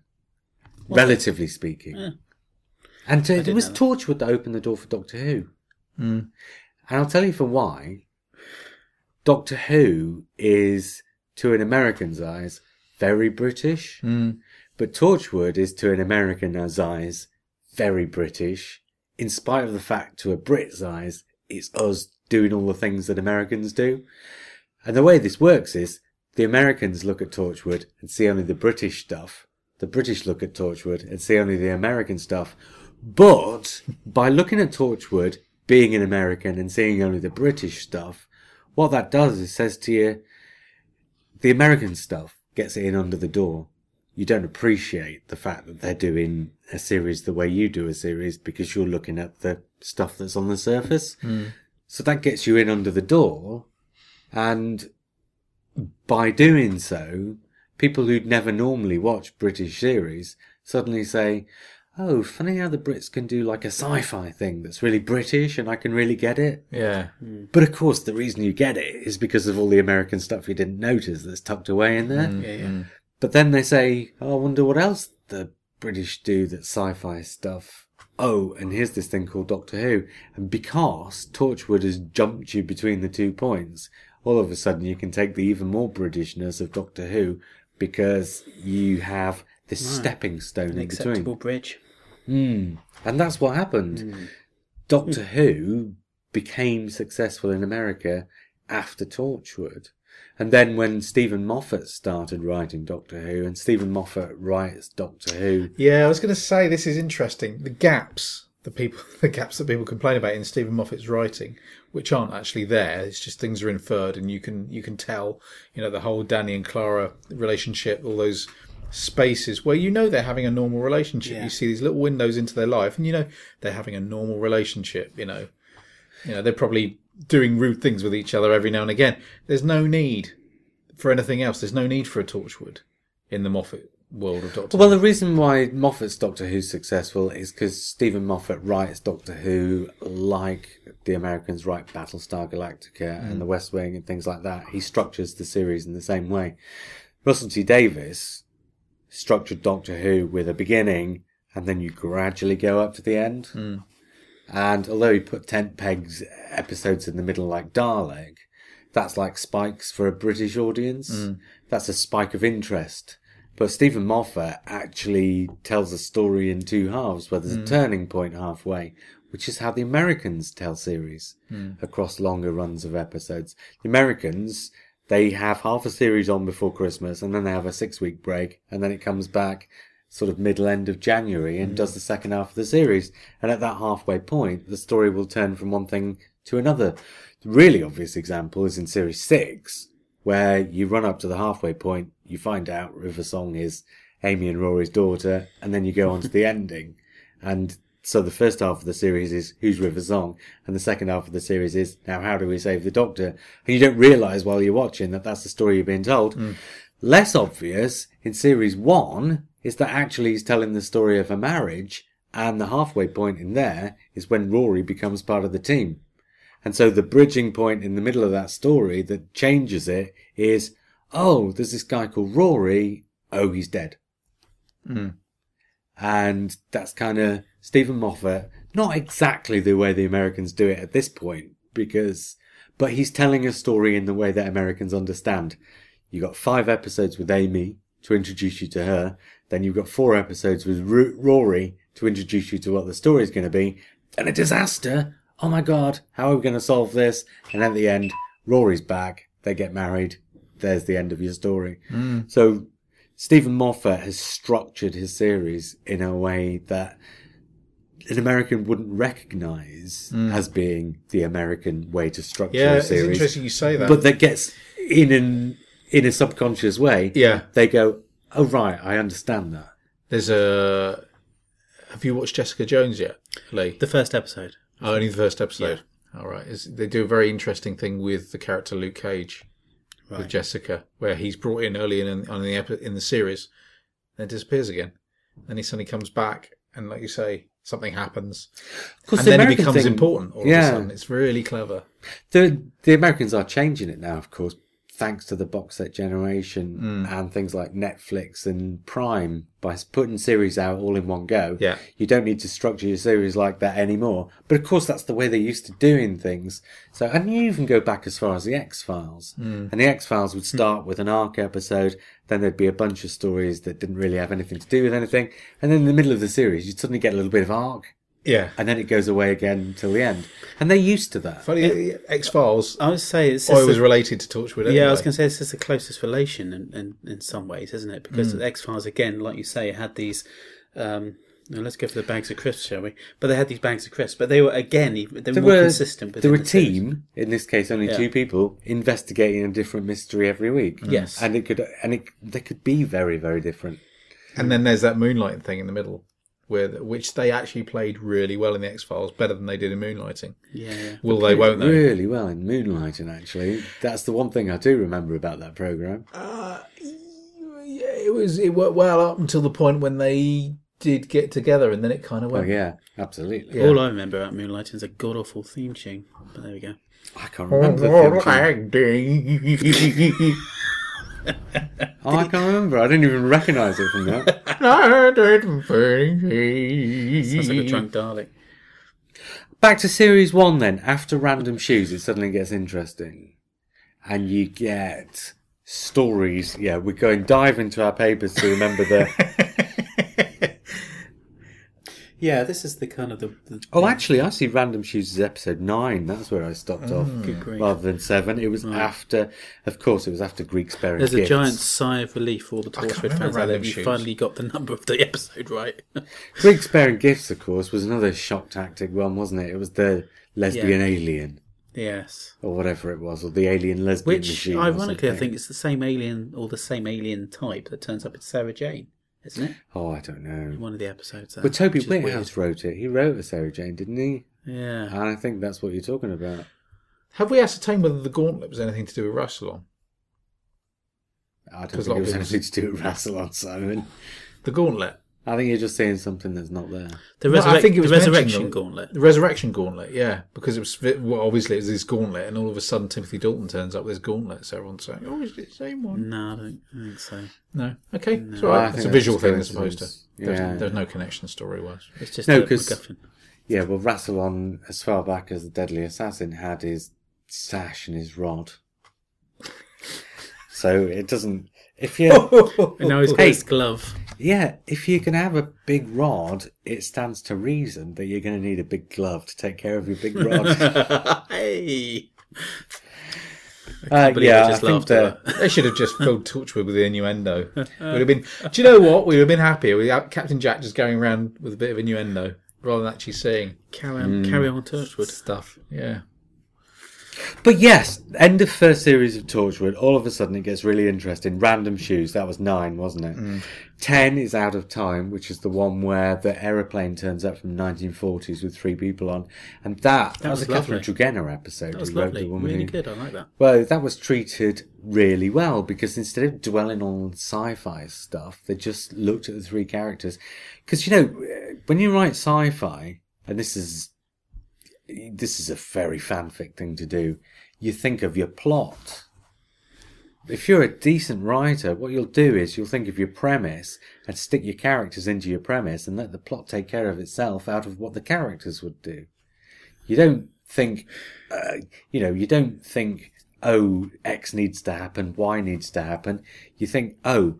relatively speaking. Yeah. And to, it was that. Torchwood that opened the door for Doctor Who. Mm. And I'll tell you for why. Doctor Who is, to an American's eyes, very British. Mm. But Torchwood is, to an American's eyes, very British. In spite of the fact, to a Brit's eyes, it's us doing all the things that Americans do. And the way this works is, the Americans look at Torchwood and see only the British stuff. The British look at Torchwood and see only the American stuff. But by looking at Torchwood, being an American and seeing only the British stuff, what that does is says to you, the American stuff gets in under the door. You don't appreciate the fact that they're doing a series the way you do a series because you're looking at the stuff that's on the surface. Hmm. So that gets you in under the door. And by doing so, people who'd never normally watch British series suddenly say, Oh, funny how the Brits can do like a sci fi thing that's really British and I can really get it. Yeah, hmm. But of course, the reason you get it is because of all the American stuff you didn't notice that's tucked away in there. Mm, yeah, yeah. Mm. But then they say, oh, I wonder what else the British do that sci-fi stuff. Oh, and here's this thing called Doctor Who. And because Torchwood has jumped you between the two points, all of a sudden you can take the even more Britishness of Doctor Who because you have this stepping stone An in between. acceptable bridge. Mm. And that's what happened. Doctor Who became successful in America after Torchwood. And then when Steven Moffat started writing Doctor Who, and Steven Moffat writes Doctor Who, yeah. I was going to say this is interesting. The gaps, the people, (laughs) the gaps that people complain about in Steven Moffat's writing, which aren't actually there. It's just things are inferred, and you can you can tell. You know, the whole Danny and Clara relationship, all those spaces where you know they're having a normal relationship. Yeah. You see these little windows into their life, and you know they're having a normal relationship. You know, you know they're probably doing rude things with each other every now and again. There's no need for anything else. There's no need for a Torchwood in the Moffat world of Doctor. Well, the reason why Moffat's Doctor Who's successful is because Steven Moffat writes Doctor Who like the Americans write Battlestar Galactica and hmm. The West Wing and things like that. He structures the series in the same way. Russell T Davies structured Doctor Who with a beginning and then you gradually go up to the end. Hmm. And although he put tent pegs episodes in the middle like Dalek, that's like spikes for a British audience. Mm. That's a spike of interest. But Steven Moffat actually tells a story in two halves where there's a mm. turning point halfway, which is how the Americans tell series mm. across longer runs of episodes. The Americans, they have half a series on before Christmas and then they have a six week break and then it comes back sort of middle end of January and does mm. the second half of the series. And at that halfway point, the story will turn from one thing to another. The really obvious example is in series six, where you run up to the halfway point, you find out River Song is Amy and Rory's daughter, and then you go on to the (laughs) ending. And so the first half of the series is Who's River Song? And the second half of the series is Now How Do We Save the Doctor? And you don't realise while you're watching that that's the story you're being told. Mm. Less obvious in series one is that actually he's telling the story of a marriage, and the halfway point in there is when Rory becomes part of the team. And so the bridging point in the middle of that story that changes it is, oh, there's this guy called Rory. Oh, he's dead. Hmm. And that's kind of Steven Moffat. Not exactly the way the Americans do it at this point, because, but he's telling a story in the way that Americans understand. You got five episodes with Amy to introduce you to her. Then you've got four episodes with Ro- Rory to introduce you to what the story is going to be. Then a disaster. Oh my God, how are we going to solve this? And at the end, Rory's back. They get married. There's the end of your story. Hmm. So Steven Moffat has structured his series in a way that an American wouldn't recognize hmm. as being the American way to structure yeah, a it's series. interesting you say that. But that gets in an in a subconscious way. Yeah. They go, Oh right, I understand that. There's a. Have you watched Jessica Jones yet, Lee? The first episode. Oh, only the first episode. All right. It's, they do a very interesting thing with the character Luke Cage with Jessica, where he's brought in early in on the epi- in the series, then disappears again. Then he suddenly comes back, and like you say, something happens, Of course, and the then it becomes thing- important. All Yeah. of a sudden, it's really clever. The the Americans are changing it now, of course, thanks to the box set generation Mm. and things like Netflix and Prime. By putting series out all in one go, Yeah. you don't need to structure your series like that anymore. But of course, that's the way they used to doing things. So, and you even go back as far as the X Files, Mm. and the X Files would start with an arc episode, then there'd be a bunch of stories that didn't really have anything to do with anything, and then in the middle of the series, you'd suddenly get a little bit of arc. Yeah. And then it goes away again until the end. And they're used to that. Funny, uh, X Files. I would say it's it was the- related to Torchwood. Anyway. Yeah, I was going to say this is the closest relation in, in, in some ways, isn't it? Because mm. the X Files, again, like you say, had these. Um, now let's go for the bags of crisps, shall we? But they had these bags of crisps, but they were again they were There more were, consistent. there within were the series. team, in this case only Yeah. two people, investigating a different mystery every week. Mm. Yes. And it could, and it, they could be very, very different. And then there's that moonlighting thing in the middle, where which they actually played really well in the X Files, better than they did in Moonlighting. Yeah, yeah. Will they? Won't they? Really well in Moonlighting, actually. That's the one thing I do remember about that programme. Uh, yeah, it was. It worked well up until the point when they did get together, and then it kind of Oh, went. yeah, absolutely. Yeah. All I remember about Moonlighting is a god awful theme tune. But there we go. I can't remember (laughs) the theme tune. Acting. Oh, I can't remember. I didn't even recognise it from that. (laughs) Sounds like a drunk Dalek. Back to series one then. After random shoes, it suddenly gets interesting. And you get stories. Yeah, we're going dive into our papers to remember the. (laughs) Yeah, this is the kind of the. the Oh, actually, I see random shoes is episode nine. That's where I stopped mm, off. Good grief. Rather than seven. It was after, of course, it was after Greek Spare There's a giant sigh of relief for all the can't Torchwood remember fans out there. You finally got the number of the episode right. (laughs) Greeks Bearing Gifts, of course, was another shock tactic one, wasn't it? It was the lesbian alien. yes. Or whatever it was, or the alien lesbian Which, machine. or ironically, I think it's the same alien or the same alien type that turns up in Sarah Jane, isn't it? Oh, I don't know. One of the episodes. There, But Toby which. Whithouse wrote it. He wrote a Sarah Jane, didn't he? Yeah. And I think that's what you're talking about. Have we ascertained whether the gauntlet was anything to do with Rassilon? I don't think it was anything to do with Rassilon, Simon. The gauntlet. I think you're just saying something that's not there. The, No, I think it was the resurrection though. gauntlet. The resurrection gauntlet, yeah, because it was well, obviously it was this gauntlet, and all of a sudden Timothy Dalton turns up with his gauntlet, so everyone's saying, "Oh, is it the same one?" No, I don't think so. No, okay, it's all right. It's a visual thing as opposed to. coincidence. There's, Yeah. there's no connection story wise. It's just No, a 'cause- MacGuffin. Yeah, well, Rassilon, as far back as the Deadly Assassin, had his sash and his rod. (laughs) So it doesn't. If you, And (laughs) now he's got Hey. his glove. yeah, if you're gonna have a big rod, it stands to reason that you're gonna need a big glove to take care of your big rod. (laughs) hey! uh, yeah, I I just think laughed. They should have just filled Torchwood with the innuendo. (laughs) Would have been. Do you know what? We would have been happier with Captain Jack just going around with a bit of innuendo rather than actually saying Carry on, carry on, Torchwood. stuff. Yeah. But yes, end of first series of Torchwood. All of a sudden, it gets really interesting. Random shoes. That was nine, wasn't it? Mm. Ten is out of time, which is the one where the aeroplane turns up from 1940s with three people on, and that, that, was, was a Catherine. Tregenna episode. That was lovely. Really who, good. I like that. Well, that was treated really well because instead of dwelling on sci-fi stuff, they just looked at the three characters. Because you know, when you write sci-fi, and this is this is a very fanfic thing to do, you think of your plot. If you're a decent writer, what you'll do is you'll think of your premise and stick your characters into your premise and let the plot take care of itself out of what the characters would do. You don't think, uh, you know, you don't think, oh, X needs to happen, Y needs to happen. You think, oh,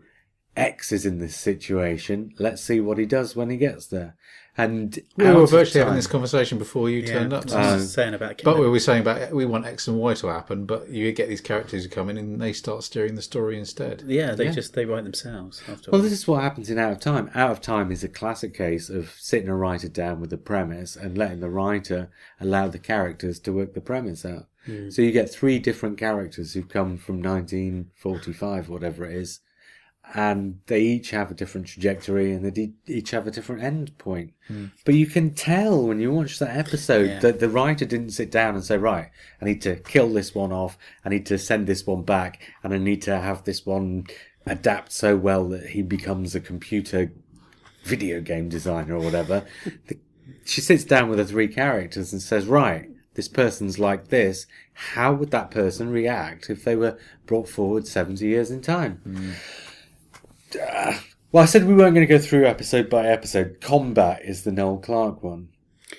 X is in this situation. Let's see what he does when he gets there. And We were virtually having this conversation before you turned up. I was uh, saying about But we were saying about we want X and Y to happen, but you get these characters who come in and they start steering the story instead. yeah, they Yeah. just they write themselves. After Well, this is what happens in Out of Time. Out of Time is a classic case of sitting a writer down with a premise and letting the writer allow the characters to work the premise out. Hmm. So you get three different characters who've come from 1945, whatever it is, and they each have a different trajectory and they each have a different end point. Hmm. But you can tell when you watch that episode Yeah. that the writer didn't sit down and say, right, I need to kill this one off, I need to send this one back, and I need to have this one adapt so well that he becomes a computer video game designer or whatever. (laughs) the, she sits down with the three characters and says, right, this person's like this. How would that person react if they were brought forward 70 years in time? Hmm. Ah, well, I said we weren't going to go through episode by episode. Combat is the Noel Clarke one,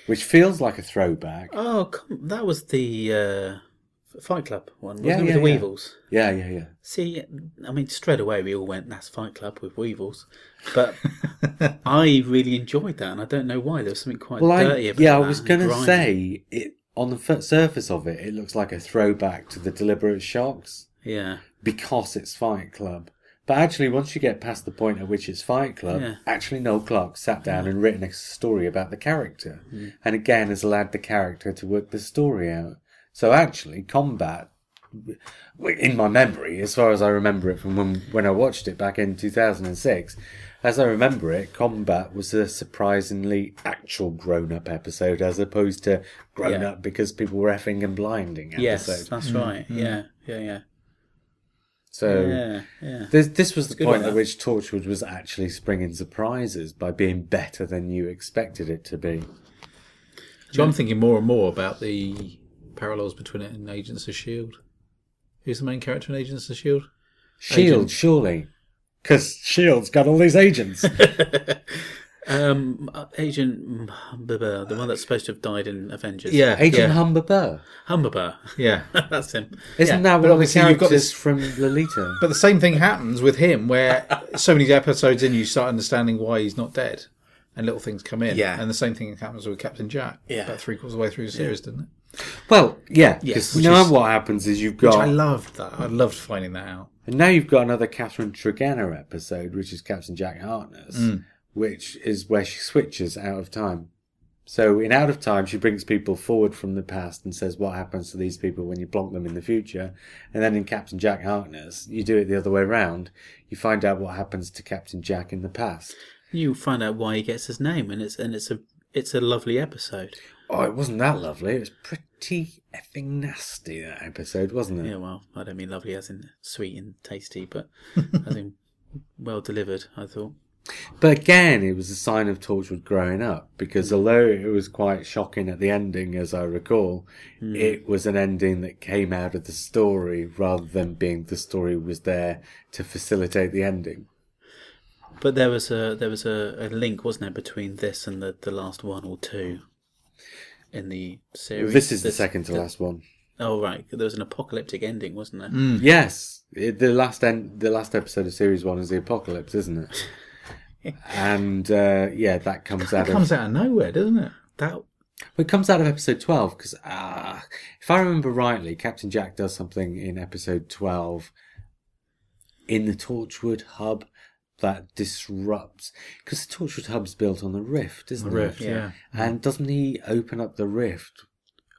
which feels like a throwback. oh, come, that was the uh, Fight Club one, wasn't Yeah, it? With yeah, the yeah. Weevils. Yeah, yeah, yeah. See, I mean, straight away we all went, "That's Fight Club with Weevils," but (laughs) I really enjoyed that, and I don't know why. There was something quite Well, I, dirty about it. yeah, I was going to say it on the f- surface of it. It looks like a throwback to the Deliberate Shocks. yeah, because it's Fight Club. But actually, once you get past the point at which it's Fight Club, Yeah. actually Noel Clarke sat down and written a story about the character, mm. and again has allowed the character to work the story out. So actually, Combat, in my memory, as far as I remember it from when when I watched it back in two thousand and six, as I remember it, Combat was a surprisingly actual grown-up episode as opposed to grown Yeah. up because people were effing and blinding yes, episode. that's mm, right. Mm. Yeah, yeah, yeah, So. yeah, yeah. This, this was the point point at which Torchwood was actually springing surprises by being better than you expected it to be. So I'm thinking more and more about the parallels between it and Agents of Shield. Who's the main character in Agents of Shield? Shield, Agent. surely. Because Shield's got all these agents. (laughs) Um, Agent Humberber, the one that's supposed to have died in Avengers. Yeah, Agent yeah, Humberber. Humberber. yeah. (laughs) that's him. Isn't Yeah, that but one of the obviously you've got characters this- from Lolita? (laughs) But the same thing happens with him, where so many episodes in, you start understanding why he's not dead, and little things come in. Yeah. and the same thing happens with Captain Jack. Yeah. about three quarters of the way through the series, didn't it? well, yeah. Yes, Because which now is- what happens is you've Which got... I loved that. I loved finding that out. And now you've got another Catherine Tregenna episode, which is Captain Jack Harkness, Mm. Which is where she switches out of time. So in Out of Time, she brings people forward from the past and says what happens to these people when you plonk them in the future. And then in Captain Jack Harkness, you do it the other way round. You find out what happens to Captain Jack in the past. You find out why he gets his name, and it's and it's a it's a lovely episode. Oh, it wasn't that lovely. It was pretty pretty effing nasty that episode, wasn't it? Yeah, well, I don't mean lovely as in sweet and tasty, but (laughs) as in well delivered, I thought. But again, it was a sign of Torchwood growing up because hmm. although it was quite shocking at the ending, as I recall, hmm. it was an ending that came out of the story rather than being the story was there to facilitate the ending. But there was a there was a, a link, wasn't there, between this and the, the last one or two in the series. This is the second to last one. Oh right, there was an apocalyptic ending, wasn't there? Hmm. Yes, it, the last end, the last episode of series one is the apocalypse, isn't it? (laughs) and uh, yeah, that comes out It of comes out of nowhere, doesn't it? That Well, it comes out of episode 12 because, uh, if I remember rightly, Captain Jack does something in episode 12 in the Torchwood hub that disrupts. Because the Torchwood hub's built on the rift, isn't The rift, it? yeah. And doesn't he open up the rift?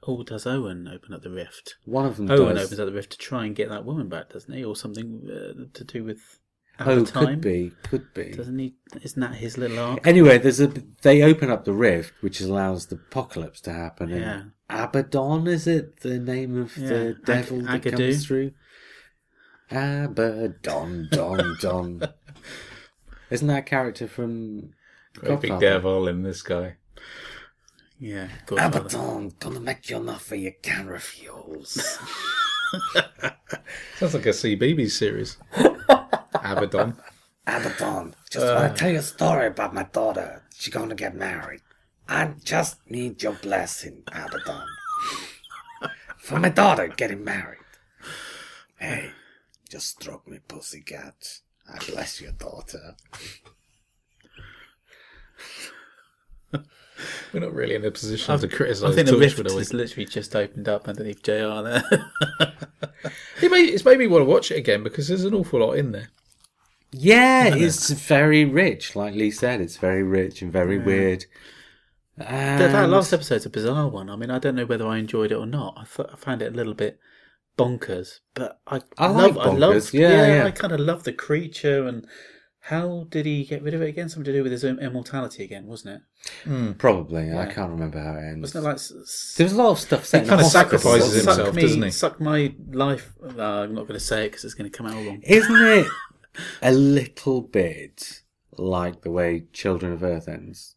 oh, does Owen open up the rift? One of them Owen does. opens up the rift to try and get that woman back, doesn't he, or something uh, to do with at oh, the time? could be, could be. Doesn't he? Isn't that his little arc? Anyway, there's a they open up the rift, which allows the apocalypse to happen. Yeah. And Abaddon is it the name of Yeah. the Ag- devil that Agadoo. comes through? Abaddon, Don, Don. (laughs) Isn't that a character from Great big devil in this guy. Yeah, Abaddon, gonna make you an offer you can't refuse. (laughs) Sounds like a CBeebies series. (laughs) Abaddon. (laughs) Abaddon, just want to uh. tell you a story about my daughter. She's gonna get married. I just need your blessing, Abaddon. (laughs) For my daughter getting married. Hey, just stroke me, pussycat. I bless your daughter. (laughs) We're not really in a position to criticise I think the rift Torchwood, are has literally just opened up underneath JR there. It made, it's made me want to watch it again because there's an awful lot in there. Yeah, it's very rich. Like Lee said, it's very rich and very weird. that, that last episode's a bizarre one. I mean, I don't know whether I enjoyed it or not. I thought I found it a little bit bonkers, but I, I love, like I loved, bonkers, yeah, yeah. I kind of love the creature and how did he get rid of it again? Something to do with his immortality again, wasn't it? Probably. I can't remember how it ends. Wasn't it like s- s- There was a lot of stuff set in kinda the hospital. sacrifices suck himself, me, doesn't he? Suck my life. Uh, I'm not going to say it because it's going to come out all wrong. Isn't it (laughs) a little bit like the way Children of Earth ends?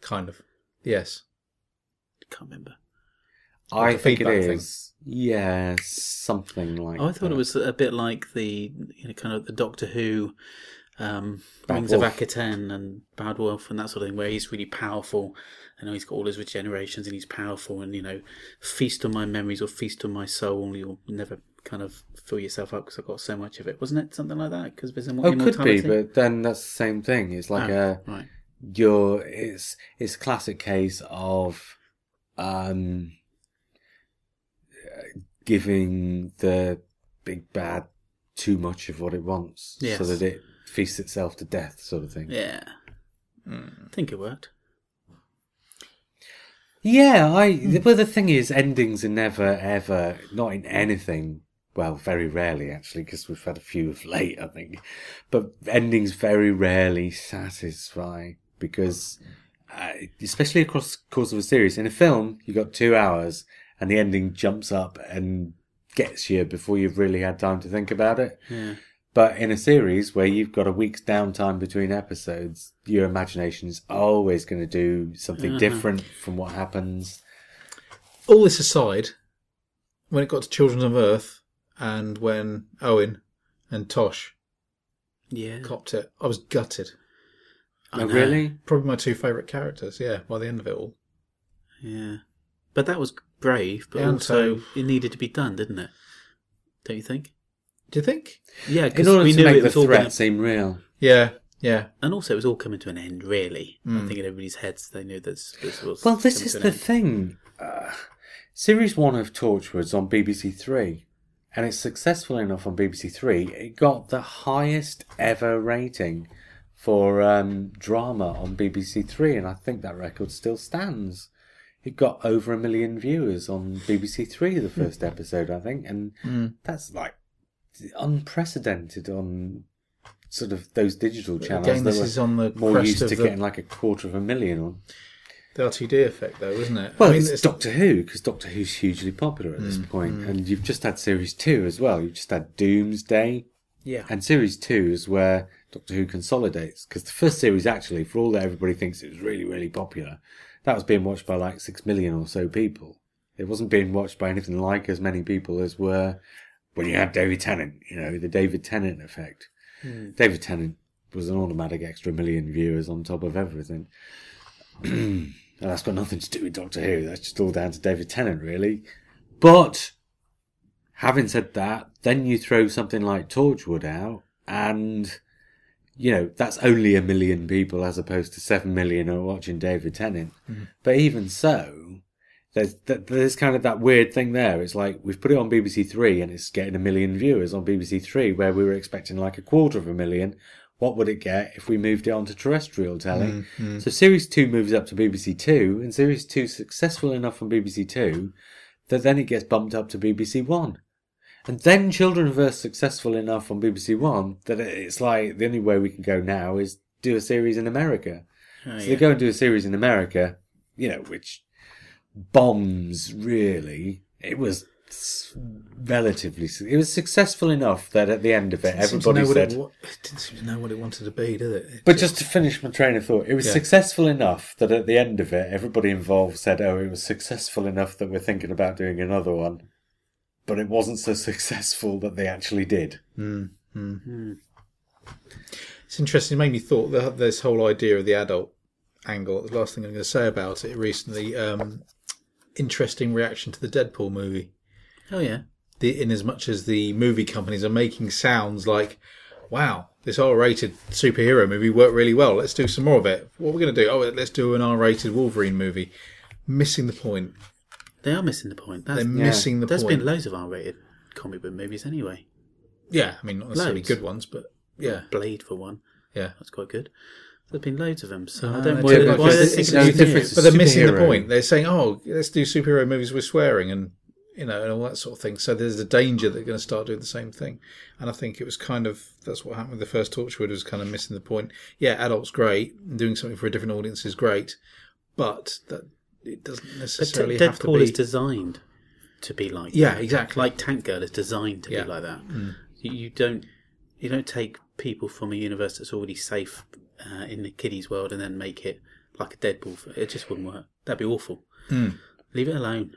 Kind of. Yes. Can't remember. I think it feedback thing. is. Yeah, something like Oh, I thought that. it was a bit like the you know kind of the Doctor Who um, Bad Rings of Wolf. Akhaten and Bad Wolf and that sort of thing, where he's really powerful and he's got all his regenerations and he's powerful and you know feast on my memories or feast on my soul and you'll never kind of fill yourself up because I've got so much of it. Wasn't it something like that? Because there's Oh, could be, but then that's the same thing. It's like Oh, a right. your it's it's a classic case of um giving the big bad too much of what it wants Yes. so that it feasts itself to death sort of thing. Yeah. Hmm. I think it worked. Yeah, I. Well, the thing is, endings are never ever not in anything. Well, very rarely actually, because we've had a few of late, I think. But endings very rarely satisfy because, uh, especially across the course of a series, in a film you've got two hours and the ending jumps up and gets you before you've really had time to think about it. Yeah. But in a series where you've got a week's downtime between episodes, your imagination is always going to do something different from what happens. All this aside, when it got to Children of Earth and when Owen and Tosh Yeah. copped it, I was gutted. I Oh, really? Probably my two favourite characters, yeah, by the end of it all. Yeah. But that was brave, but Yeah, and also so- it needed to be done, didn't it? Don't you think? Do you think? Yeah, In because order we to knew make it the was all threat going to, seem real. Yeah, yeah. and also it was all coming to an end. Really, Hmm. I think in everybody's heads they knew this. This was Well, this is to an the end. thing. Uh, series one of Torchwood's on BBC Three, and it's successful enough on BBC Three. It got the highest ever rating for um, drama on BBC Three, and I think that record still stands. It got over a million viewers on BBC Three the first episode, I think, and that's like unprecedented on sort of those digital channels Again, this were is on the more used to the- getting like a quarter of a million on. The RTD effect, though, isn't it? Well, I mean, it's, it's Doctor Who because Doctor Who's hugely popular at this mm. point, mm. and you've just had series two as well. You've just had Doomsday, Yeah. and series two is where Doctor Who consolidates because the first series actually, for all that everybody thinks it was really really popular, that was being watched by like six million or so people. It wasn't being watched by anything like as many people as were when you had David Tennant. You know, the David Tennant effect. Hmm. David Tennant was an automatic extra million viewers on top of everything. (clears throat) And that's got nothing to do with Doctor Who. That's just all down to David Tennant, really. But having said that, then you throw something like Torchwood out, and you know that's only a million people as opposed to seven million are watching David Tennant. Mm-hmm. But even so, there's th- there's kind of that weird thing there. It's like we've put it on BBC Three, and it's getting a million viewers on BBC Three, where we were expecting like a quarter of a million. What would it get if we moved it onto terrestrial telly? Mm, mm. So Series 2 moves up to BBC 2, and Series 2 successful enough on BBC 2 that then it gets bumped up to BBC 1. And then Children of Childrenverse successful enough on BBC 1 that it's like the only way we can go now is do a series in America. Oh, so yeah. they go and do a series in America, you know, which bombs really. It was relatively, it was successful enough that at the end of it, Didn't seem to know everybody said, it, wa- it didn't seem to know what it wanted to be, did it? It but just to finish my train of thought, it was Yeah. successful enough that at the end of it, everybody involved said, "Oh, it was successful enough that we're thinking about doing another one." But it wasn't so (laughs) successful that they actually did. Hmm, hmm. Hmm. It's interesting. It made me thought that this whole idea of the adult angle. The last thing I'm going to say about it recently. Um, interesting reaction to the Deadpool movie. Oh yeah. The, in as much as the movie companies are making sounds like, "Wow, this R-rated superhero movie worked really well. Let's do some more of it." What are we going to do? Oh, let's do an R-rated Wolverine movie. Missing the point. They are missing the point. That's, They're missing the there's point. There's been loads of R-rated comic book movies anyway. yeah, I mean, not necessarily Loads. good ones, but yeah, Blade for one. yeah. That's quite good. There's been loads of them, so Uh, I don't they're why, different why because they're it's- thinking it's of different. new. But they're missing the point. They're saying, "Oh, let's do superhero movies with swearing and you know and all that sort of thing." So there's a danger that they're going to start doing the same thing. And I think it was kind of that's what happened with the first Torchwood was kind of missing the point. Yeah, adults great, doing something for a different audience is great, but that it doesn't But necessarily Deadpool have to be. is designed to be like Yeah, that. exactly. Like Tank Girl is designed to Yeah. Mm. be like that. You, you don't you don't take people from a universe that's already safe uh, in the kiddies world and then make it like a Deadpool. It just wouldn't work. That'd be awful. Mm. Leave it alone.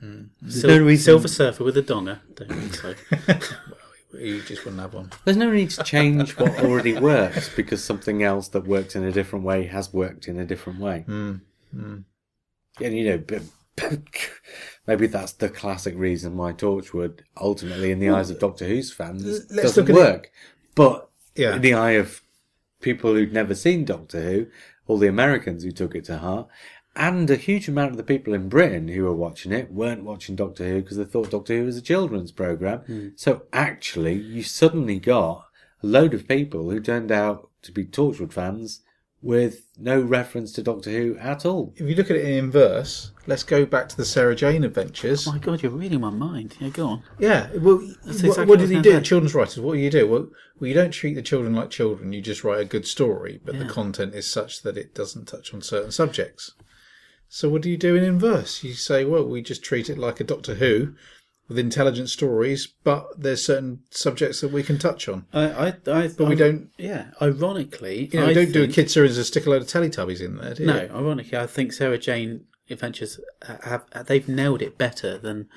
There's Sil- no reason- Silver Surfer with a donger. Don't think so. (laughs) you just wouldn't have one. There's no need to change what already works because something else that works in a different way has worked in a different way. Mm. And you know, but, maybe that's the classic reason why Torchwood, ultimately, in the eyes of Doctor Who's fans, let's doesn't look at it- work. But Yeah. in the eye of people who'd never seen Doctor Who, all the Americans who took it to heart, and a huge amount of the people in Britain who were watching it weren't watching Doctor Who because they thought Doctor Who was a children's program. Hmm. So actually, you suddenly got a load of people who turned out to be Torchwood fans with no reference to Doctor Who at all. If you look at it in inverse, let's go back to the Sarah Jane adventures. Oh my God, you're reading my mind. Yeah, go on. Yeah, well, That's what, exactly what what did he do? gonna say. Children's writers, what do you do? Well, well, you don't treat the children like children. You just write a good story, but the content is such that it doesn't touch on certain subjects. So what do you do in inverse? You say, well, we just treat it like a Doctor Who with intelligent stories, but there's certain subjects that we can touch on. I, I, I, But we don't, Yeah, ironically, you know, I we don't do a kid series and stick a load of Teletubbies in there, do you? No, ironically, I think Sarah Jane Adventures have, they've nailed it better than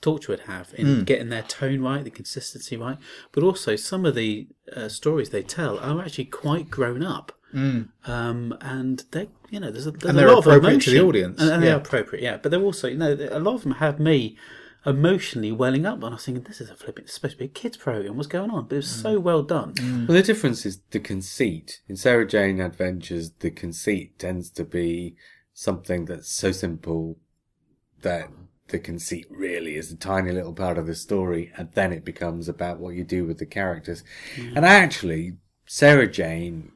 Torchwood have in Hmm. getting their tone right, the consistency right, but also some of the uh, stories they tell are actually quite grown up. Um, and they, you know, there's a, there's. And a they're lot of appropriate emotion, to the audience, and, and yeah. they're appropriate, yeah. But they're also, you know, a lot of them have me emotionally welling up, and I was thinking, this is a flipping, it's supposed to be a kids program. What's going on? But it was so Hmm. well done. Well, the difference is the conceit. In Sarah Jane Adventures, the conceit tends to be something that's so simple that the conceit really is a tiny little part of the story, and then it becomes about what you do with the characters. And actually, Sarah Jane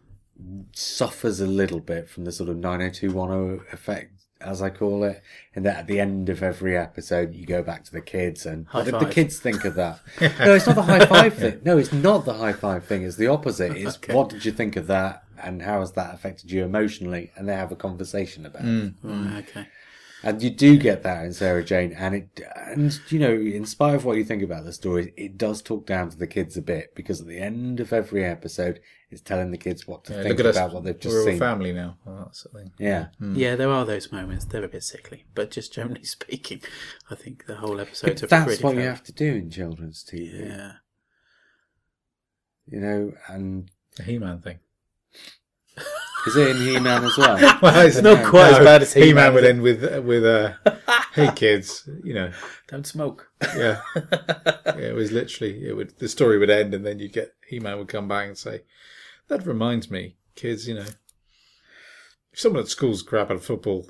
suffers a little bit from the sort of 90210 effect, as I call it, in that at the end of every episode, you go back to the kids and High what did the kids think of that? (laughs) no, it's not the high five (laughs) thing. No, it's not the high five thing. It's the opposite. (laughs) It's what did you think of that? and how has that affected you emotionally? And they have a conversation about it. Mm. Mm. Right, okay. And you do get that in Sarah Jane, and it, and you know, in spite of what you think about the story, it does talk down to the kids a bit because at the end of every episode, it's telling the kids what to Yeah, think about us. what they've just We're all seen. family now. Oh, that's the thing. Yeah, hmm. Yeah, there are those moments. They're a bit sickly, but just generally (laughs) speaking, I think the whole episode. but that's what you have to do in children's TV. Yeah. You know, and The He-Man thing. Is it in He-Man as well? (laughs) Well, it's not quite as bad as He-Man, He-Man would end with with uh, "Hey kids," you know. Don't smoke. Yeah. yeah, it was literally it would the story would end and then you'd get He-Man would come back and say, "That reminds me, kids, you know, if someone at school's grabbing a football,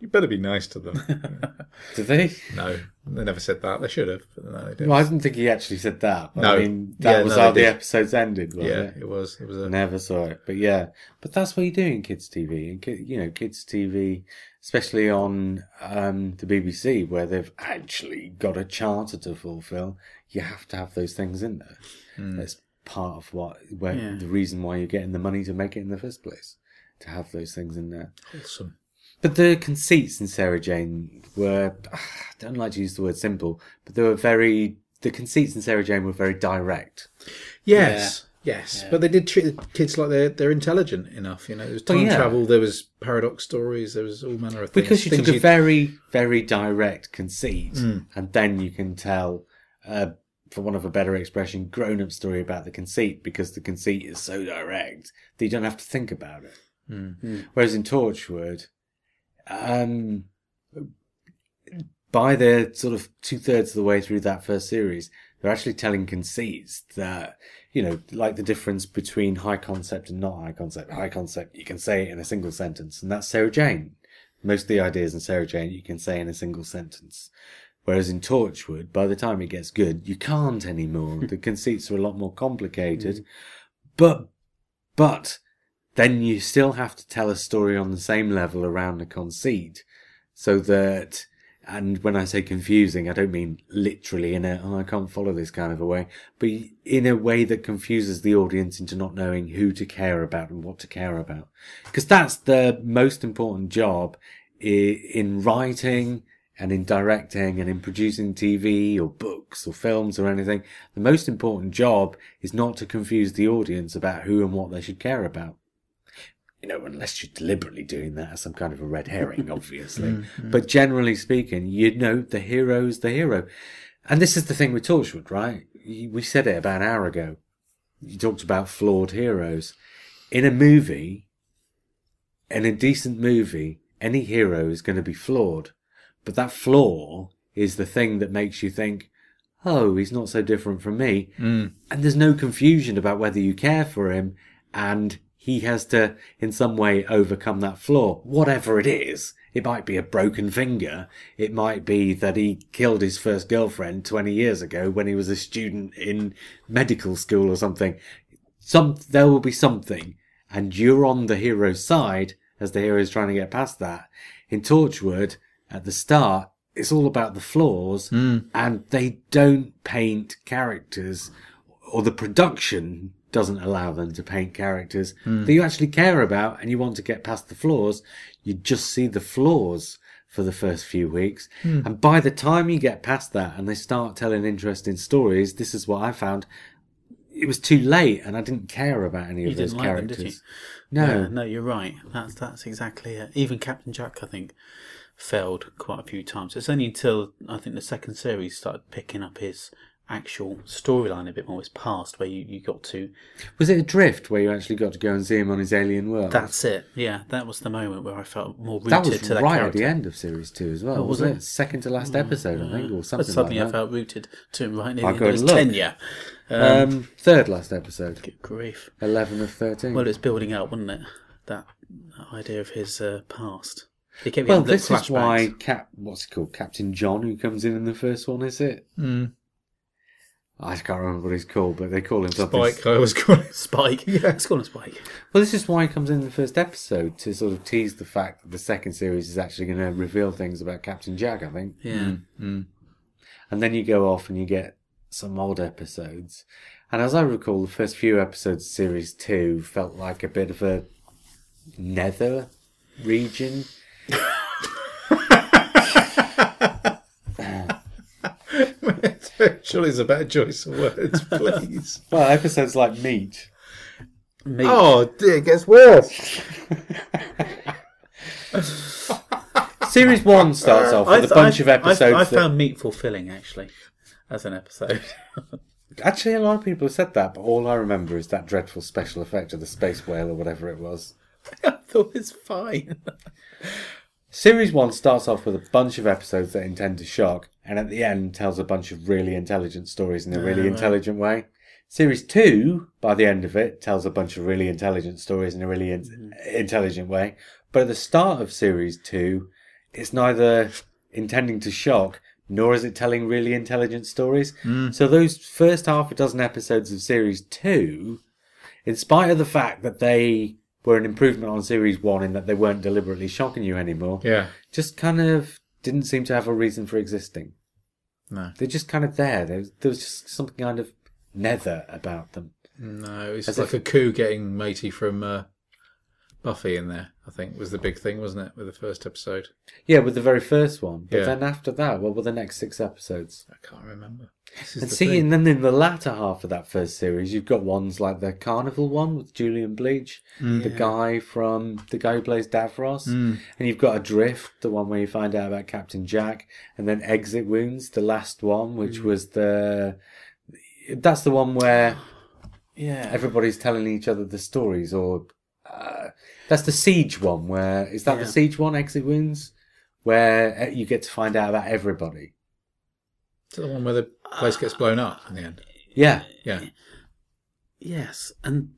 you better be nice to them." (laughs) Do they? no, they never said that. They should have, but no, they didn't. Well, I didn't think he actually said that. No. I mean, that Yeah, was no, how the did. episodes ended, was yeah, it? it was. It was a Never saw it, but yeah, but that's what you do in kids' TV, and you know, kids' TV, especially on um, the BBC, where they've actually got a charter to fulfil. You have to have those things in there. That's part of what, where Yeah. the reason why you're getting the money to make it in the first place, to have those things in there. wholesome. But the conceits in Sarah Jane were, (sighs) I don't like to use the word simple, but they were very, the conceits in Sarah Jane were very direct. Yes. Yes, but they did treat the kids like they're they're intelligent enough. You know, there was Well, time yeah. travel, there was paradox stories, there was all manner of things. Because you things took a you'd- very, very direct conceit, hmm. and then you can tell, uh, for want of a better expression, grown up story about the conceit because the conceit is so direct that you don't have to think about it. Hmm. Hmm. Whereas in Torchwood, um, by the sort of two thirds of the way through that first series, they're actually telling conceits that, you know, like the difference between high concept and not high concept. High concept, you can say it in a single sentence, and that's Sarah Jane. Most of the ideas in Sarah Jane you can say in a single sentence. Whereas in Torchwood, by the time it gets good, you can't anymore. the conceits are a lot more complicated. But, but, then you still have to tell a story on the same level around the conceit. So that, and when I say confusing, I don't mean literally in a, oh, I can't follow this kind of a way, but in a way that confuses the audience into not knowing who to care about and what to care about. Because that's the most important job in writing and in directing and in producing TV or books or films or anything. The most important job is not to confuse the audience about who and what they should care about you know, unless you're deliberately doing that as some kind of a red herring, (laughs) obviously. Mm-hmm. But generally speaking, you know, the hero's the hero. And this is the thing with Torchwood, right? We said it about an hour ago. You talked about flawed heroes. In a movie, in a decent movie, any hero is going to be flawed. But that flaw is the thing that makes you think, oh, he's not so different from me. Mm. And there's no confusion about whether you care for him and he has to, in some way, overcome that flaw. Whatever it is. It might be a broken finger. It might be that he killed his first girlfriend 20 years ago when he was a student in medical school or something. Some, there will be something. And you're on the hero's side as the hero is trying to get past that. In Torchwood, at the start, it's all about the flaws hmm. and they don't paint characters or the production doesn't allow them to paint characters hmm. that you actually care about and you want to get past the flaws. You just see the flaws for the first few weeks. Hmm. And by the time you get past that and they start telling interesting stories, this is what I found. It was too late and I didn't care about any of You those like them, characters. did you? No. Yeah, no, you're right. That's that's exactly it. Even Captain Jack, I think, failed quite a few times. It's only until I think the second series started picking up his actual storyline a bit more. His past, where you, you got to. Was it Adrift where you actually got to go and see him on his alien world? That's it. Yeah, that was the moment where I felt more rooted that was to that right character. at the end of series two as well, Oh, was wasn't it? it? Second to last episode, I think, or But something suddenly like I felt rooted to him right near I'll the end of his tenure. Um, third last episode, Good grief. eleven of thirteen. Well, it's building up, wasn't it? That idea of his uh, past. Well, this is why. Cap, what's it called, Captain John, who comes in in the first one, is it? Mm. I can't remember what he's called, but they call him something. Spike, I always call it. Spike. (laughs) Let's call him Spike. Well, this is why he comes in the first episode to sort of tease the fact that the second series is actually going to reveal things about Captain Jack. I think, Yeah. Mm, mm. and then you go off and you get some odd episodes. And as I recall, the first few episodes of series two felt like a bit of a nether region. (laughs) (laughs) Surely it's a better choice of words, (laughs) please. Well, episodes like Meat. Me, oh dear, it gets worse. (laughs) Series one starts off with a bunch of episodes. I, I that- found meat fulfilling actually as an episode. Actually, a lot of people have said that, but all I remember is that dreadful special effect of the space whale or whatever it was. I thought it was fine. Series 1 starts off with a bunch of episodes that intend to shock, and at the end tells a bunch of really intelligent stories in a really intelligent way. Series 2, by the end of it, tells a bunch of really intelligent stories in a really in- mm-hmm. intelligent way. But at the start of Series 2, it's neither intending to shock, nor is it telling really intelligent stories. Mm. So those first half a dozen episodes of Series 2, in spite of the fact that they were an improvement on Series 1 in that they weren't deliberately shocking you anymore, Yeah. just kind of didn't seem to have a reason for existing. No. They're just kind of there. There was, there was just something kind of nether about them. No, it's As like if- a coup getting matey from uh, Buffy in there, I think, was the big thing, wasn't it, with the first episode? Yeah, with the very first one. But Yeah. then after that, what were the next six episodes? I can't remember. This is And the see, thing. and then in the latter half of that first series, you've got ones like the Carnival one with Julian Bleach, Mm. the guy from the guy who plays Davros, and you've got Adrift, the one where you find out about Captain Jack, and then Exit Wounds, the last one, which Mm. was the that's the one where (gasps) yeah. everybody's telling each other the stories, or uh, that's the Siege one. Where is that Yeah. the Siege one? Exit Wounds, where uh, you get to find out about everybody. Is that the one where the place gets blown up in the end? Yeah, Yeah. Yes, and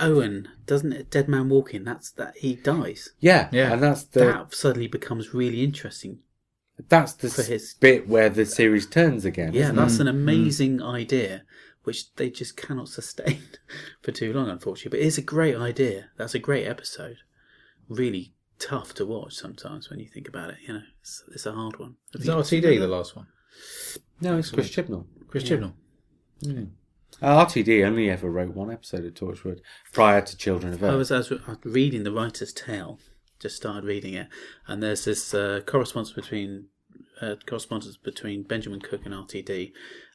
Owen doesn't it? Dead Man Walking. That's that he dies. yeah, Yeah. and that's the that suddenly becomes really interesting. That's the For his- bit where the series turns again. Yeah, isn't that's it? an amazing idea, which they just cannot sustain (laughs) for too long, unfortunately. But it's a great idea. That's a great episode. Really tough to watch sometimes when you think about it. You know, it's, it's a hard one. Have Is that RTD, the last one? no, it's Chris Chibnall. Chris Chibnall. Uh, RTD only ever wrote one episode of Torchwood prior to Children of Earth. I was, I was reading the writer's tale, just started reading it, and there's this uh, correspondence between uh, correspondence between Benjamin Cook and RTD,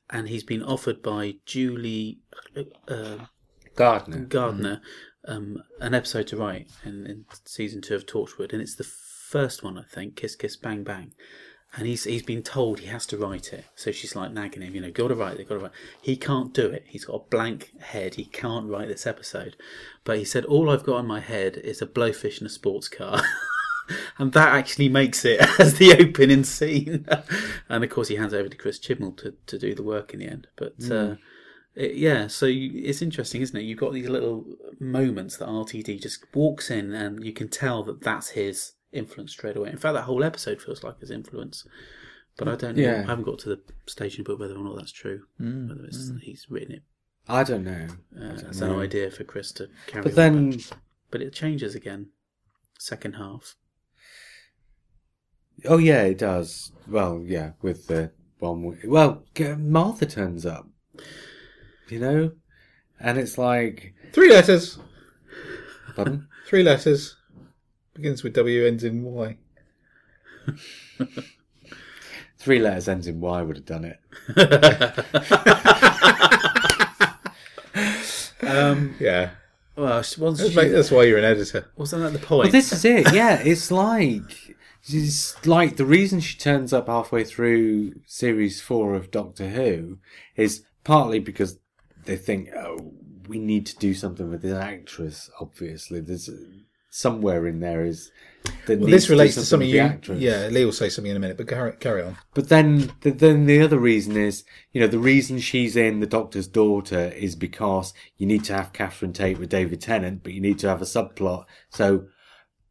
and he's been offered by Julie uh, Gardner. Gardner um, an episode to write in, in season two of Torchwood, and it's the first one I think, Kiss Kiss Bang Bang. And he's he's been told he has to write it, so she's like nagging him, you know, got to write it, got to write. He can't do it. He's got a blank head. He can't write this episode. But he said, all I've got in my head is a blowfish and a sports car. (laughs) and that actually makes it (laughs) as the opening scene. (laughs) and of course, he hands over to Chris Chibnall to, to do the work in the end. But uh, it, yeah, so you, it's interesting, isn't it? You've got these little moments that RTD just walks in, and you can tell that that's his influence straight away. In fact, that whole episode feels like his influence. But I don't know. Yeah. I haven't got to the the book whether or not that's true. Whether it's, he's written it I don't know. uh, I don't as know. an idea for Chris to carry But then, but it changes again. Second half. Oh yeah, it does. Well, yeah, with the one. Well, Martha turns up. You know, and it's like, Three letters. pardon? Three letters. Begins with W, ends in Y. (laughs) Three letters ends in Y would have done it. (laughs) Um, Yeah. well, she- That's, she, mate, that's why you're an editor. wasn't that the point? Well, this is it. Yeah, it's like it's like the reason she turns up halfway through series four of Doctor Who is partly because they think, oh, we need to do something with this actress. Obviously, there's uh, somewhere in there is Well, this relates to something with you. actress. Yeah, Lee will say something in a minute, but carry, carry on. But then, the, then the other reason is, you know, the reason she's in The Doctor's Daughter is because you need to have Catherine Tate with David Tennant, but you need to have a subplot. So,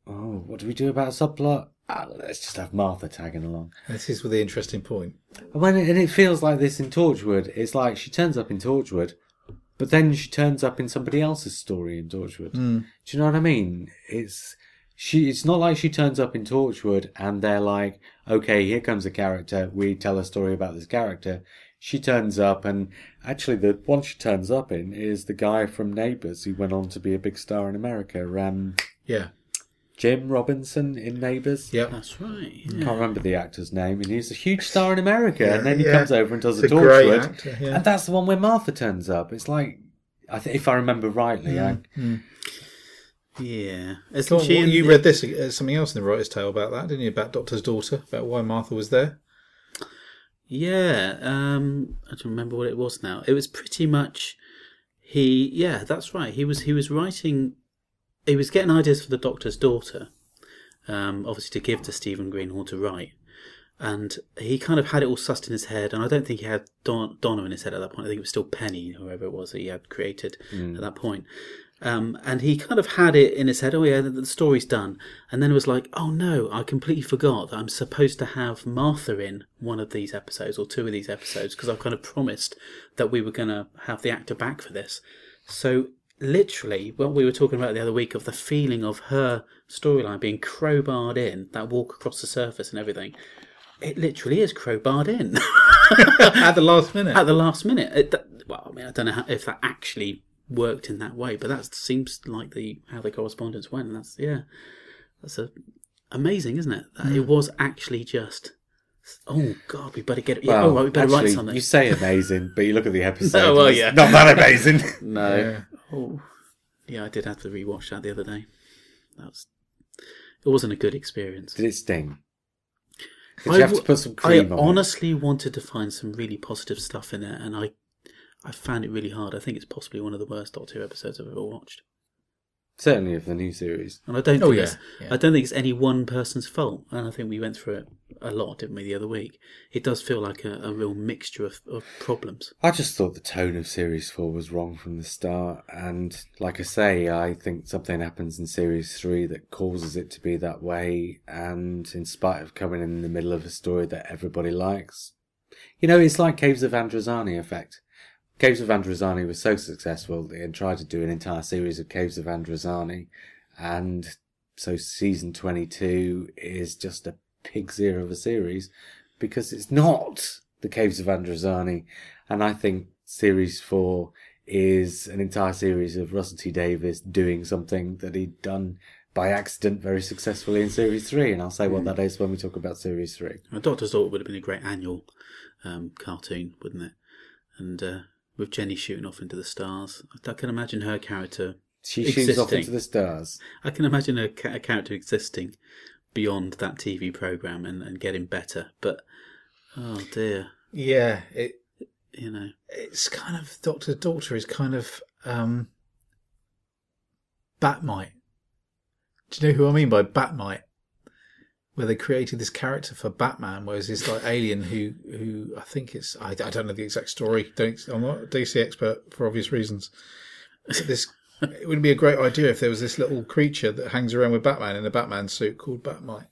oh, what do we do about a subplot? Ah, let's just have Martha tagging along. This is with the interesting point. And when it, and it feels like this in Torchwood, it's like she turns up in Torchwood, but then she turns up in somebody else's story in Torchwood. Do you know what I mean? It's she. It's not like she turns up in Torchwood and they're like, okay, here comes a character. We tell a story about this character. she turns up, and actually, the one she turns up in is the guy from Neighbours who went on to be a big star in America. Um, Yeah. Jim Robinson in Neighbours. Yep. That's right. I can't remember the actor's name, and he's a huge star in America. and then he yeah. comes over and does He's a a great Torchwood, actor, yeah. and that's the one where Martha turns up. It's like, I think if I remember rightly, I, Yeah. Isn't Go on, she you the- read this uh, something else in the writer's tale about that, didn't you? About Doctor's daughter, about why Martha was there. Yeah, um, I don't remember what it was now. It was pretty much he. Yeah, that's right. He was he was writing. He was getting ideas for the Doctor's daughter, um, obviously to give to Stephen Greenhorn to write, and he kind of had it all sussed in his head. And I don't think he had Don, Donna in his head at that point. I think it was still Penny, whoever it was that he had created at that point. Um, and he kind of had it in his head, oh yeah, the, the story's done. And then it was like, oh no, I completely forgot that I'm supposed to have Martha in one of these episodes or two of these episodes because I've kind of promised that we were going to have the actor back for this. So literally, what we were talking about the other week of the feeling of her storyline being crowbarred in, that walk across the surface and everything, it literally is crowbarred in. (laughs) At the last minute. at the last minute. It, well, I mean, I don't know how, if that actually worked in that way, but that seems like the how the correspondence went. And that's yeah, that's a, amazing, isn't it? That It hmm. was actually just. Oh God, we better get it. Yeah, well, oh, right, we better write something. you say amazing, but you look at the episode. (laughs) Oh, no, well, yeah. not that amazing. (laughs) No. Yeah. Oh, yeah, I did have to rewatch that the other day. That was. It wasn't a good experience. Did it sting? Did I you have to put some I cream on it? honestly wanted to find some really positive stuff in it, and I, I found it really hard. I think it's possibly one of the worst Doctor Who episodes I've ever watched. Certainly of the new series. And I don't Oh, think yeah, yeah. I don't think it's any one person's fault. And I think we went through it a lot, didn't we, the other week? It does feel like a, a real mixture of, of problems. I just thought the tone of Series 4 was wrong from the start, and like I say, I think something happens in Series 3 that causes it to be that way, and in spite of coming in the middle of a story that everybody likes, you know, it's like Caves of Androzani effect. Caves of Androzani was so successful, they tried to do an entire series of Caves of Androzani, and so season 22 is just a pig's ear of a series, because it's not the Caves of Androzani, and I think series 4 is an entire series of Russell T Davies doing something that he'd done by accident very successfully in series 3, and I'll say what that is when we talk about series 3. A Doctor's Daughter would have been a great annual um, cartoon, wouldn't it? And uh, with Jenny shooting off into the stars, I can imagine her character. She shoots off into the stars. I can imagine a, ca- a character existing beyond that TV program and, and getting better. But oh dear, Yeah, it, you know, it's kind of Doctor daughter is kind of um, Bat-Mite. Do you know who I mean by Bat-Mite? Where they created this character for Batman, whereas this like alien who who I think it's I, I don't know the exact story. Don't I'm not a DC expert for obvious reasons. But this it would be a great idea if there was this little creature that hangs around with Batman in a Batman suit called Bat-Mite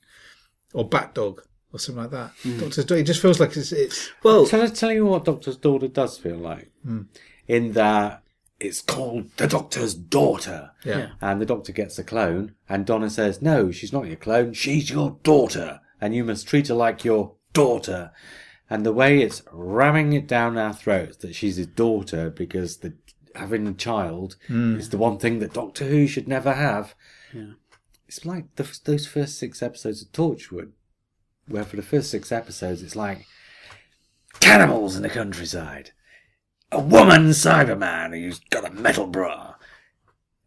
or Batdog or something like that. Hmm. Doctor's daughter. It just feels like it's it's well, Tell, tell you what Doctor's Daughter does feel like. Hmm. In that it's called the Doctor's Daughter. yeah. yeah. And the Doctor gets a clone, and Donna says, No, she's not your clone, she's your daughter, and you must treat her like your daughter. And the way it's ramming it down our throats that she's his daughter because the having a child hmm. is the one thing that Doctor Who should never have. Yeah. It's like the, those first six episodes of Torchwood, where for the first six episodes it's like cannibals in the countryside, a woman Cyberman who's got a metal bra,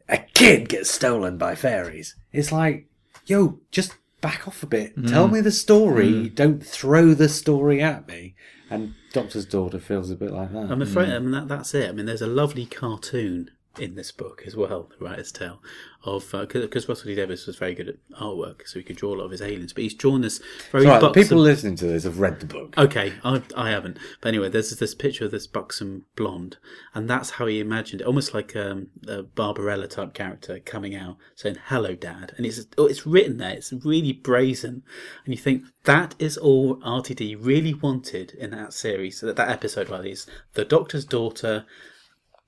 a kid gets stolen by fairies. It's like, yo, just back off a bit. Tell hmm. me the story. Hmm. Don't throw the story at me. And Doctor's Daughter feels a bit like that. I'm afraid. Hmm. I mean, that, that's it. I mean, there's a lovely cartoon in this book as well, The Writer's Tale, of because Russell T Davies was very good at artwork, so he could draw a lot of his aliens. But he's drawn this very Right, buxom- people listening to this have read the book. Okay, I, I haven't. But anyway, there's this picture of this buxom blonde, and that's how he imagined it, almost like um, a Barbarella type character coming out saying "Hello, Dad," and it's oh, it's written there. It's really brazen, and you think that is all RTD really wanted in that series, that that episode. Rather, is the Doctor's daughter.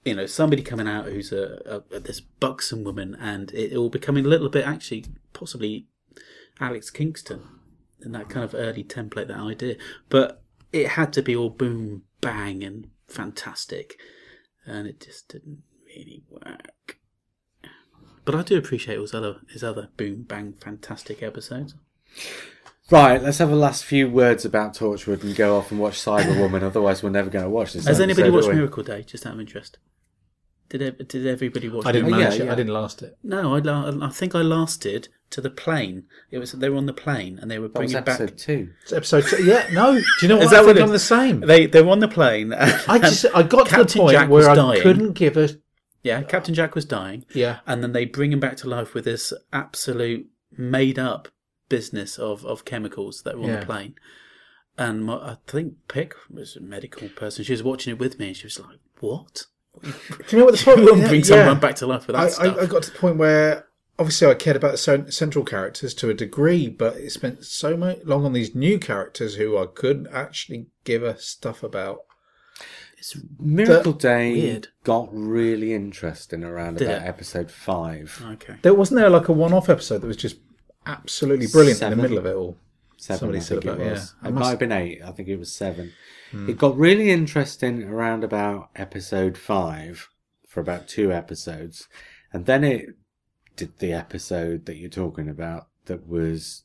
You know, somebody coming out who's a, a this buxom woman, and it all becoming a little bit actually, possibly Alex Kingston in that kind of early template, that idea. But it had to be all boom, bang and fantastic, and it just didn't really work. But I do appreciate his other his other boom bang fantastic episodes. Right, let's have a last few words about Torchwood and go off and watch Cyberwoman. (laughs) Otherwise, we're never going to watch this. Has anybody episode, watched? Miracle Day? Just out of interest. Did ev- did everybody watch? I didn't Miracle yeah, manage it. yeah. I didn't last it. No, I, la- I think I lasted to the plane. It was they were on the plane and they were That was bringing back. episode two. It's episode two. Yeah, no. Do you know (laughs) what? Is that I what think I'm the same. They they were on the plane. I (laughs) just I got to the point Jack where I dying. couldn't give a yeah, Captain Jack was dying, yeah. and then they bring him back to life with this absolute made up business of, of chemicals that were on Yeah. the plane. And my, I think Pick was a medical person. She was watching it with me, and she was like, "What? Do you know what the (laughs) You problem? won't bring someone back to life with that I, stuff?" I, I got to the point where obviously I cared about the central characters to a degree, but it spent so much long on these new characters who I couldn't actually give a stuff about. it's Miracle Day weird. got really interesting around Did about it? episode five. okay. There wasn't there like a one-off episode that was just absolutely brilliant in the middle of it all. Seven, Somebody I said about- it was. yeah. It must- might have been eight. I think it was seven. It got really interesting around about episode five for about two episodes, and then it did the episode that you're talking about that was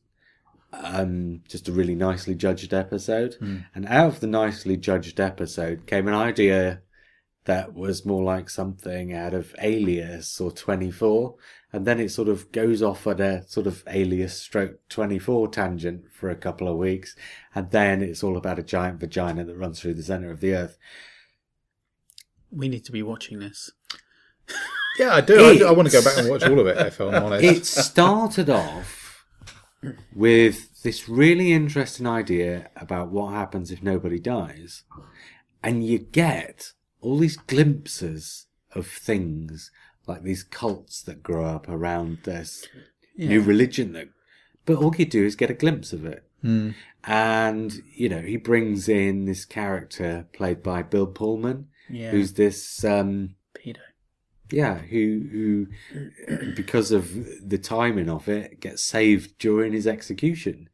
um, just a really nicely judged episode. And out of the nicely judged episode came an idea that was more like something out of Alias or 24. And then it sort of goes off at a sort of Alias stroke 24 tangent for a couple of weeks. And then it's all about a giant vagina that runs through the center of the earth. We need to be watching this. (laughs) Yeah, I do. I, do. I want to go back and watch all of it. If I'm honest, It started off with this really interesting idea about what happens if nobody dies. And you get all these glimpses of things like these cults that grow up around this new religion that but all you do is get a glimpse of it. And, you know, he brings in this character played by Bill Pullman, Yeah. who's this um pedo? yeah, who who because of the timing of it gets saved during his execution.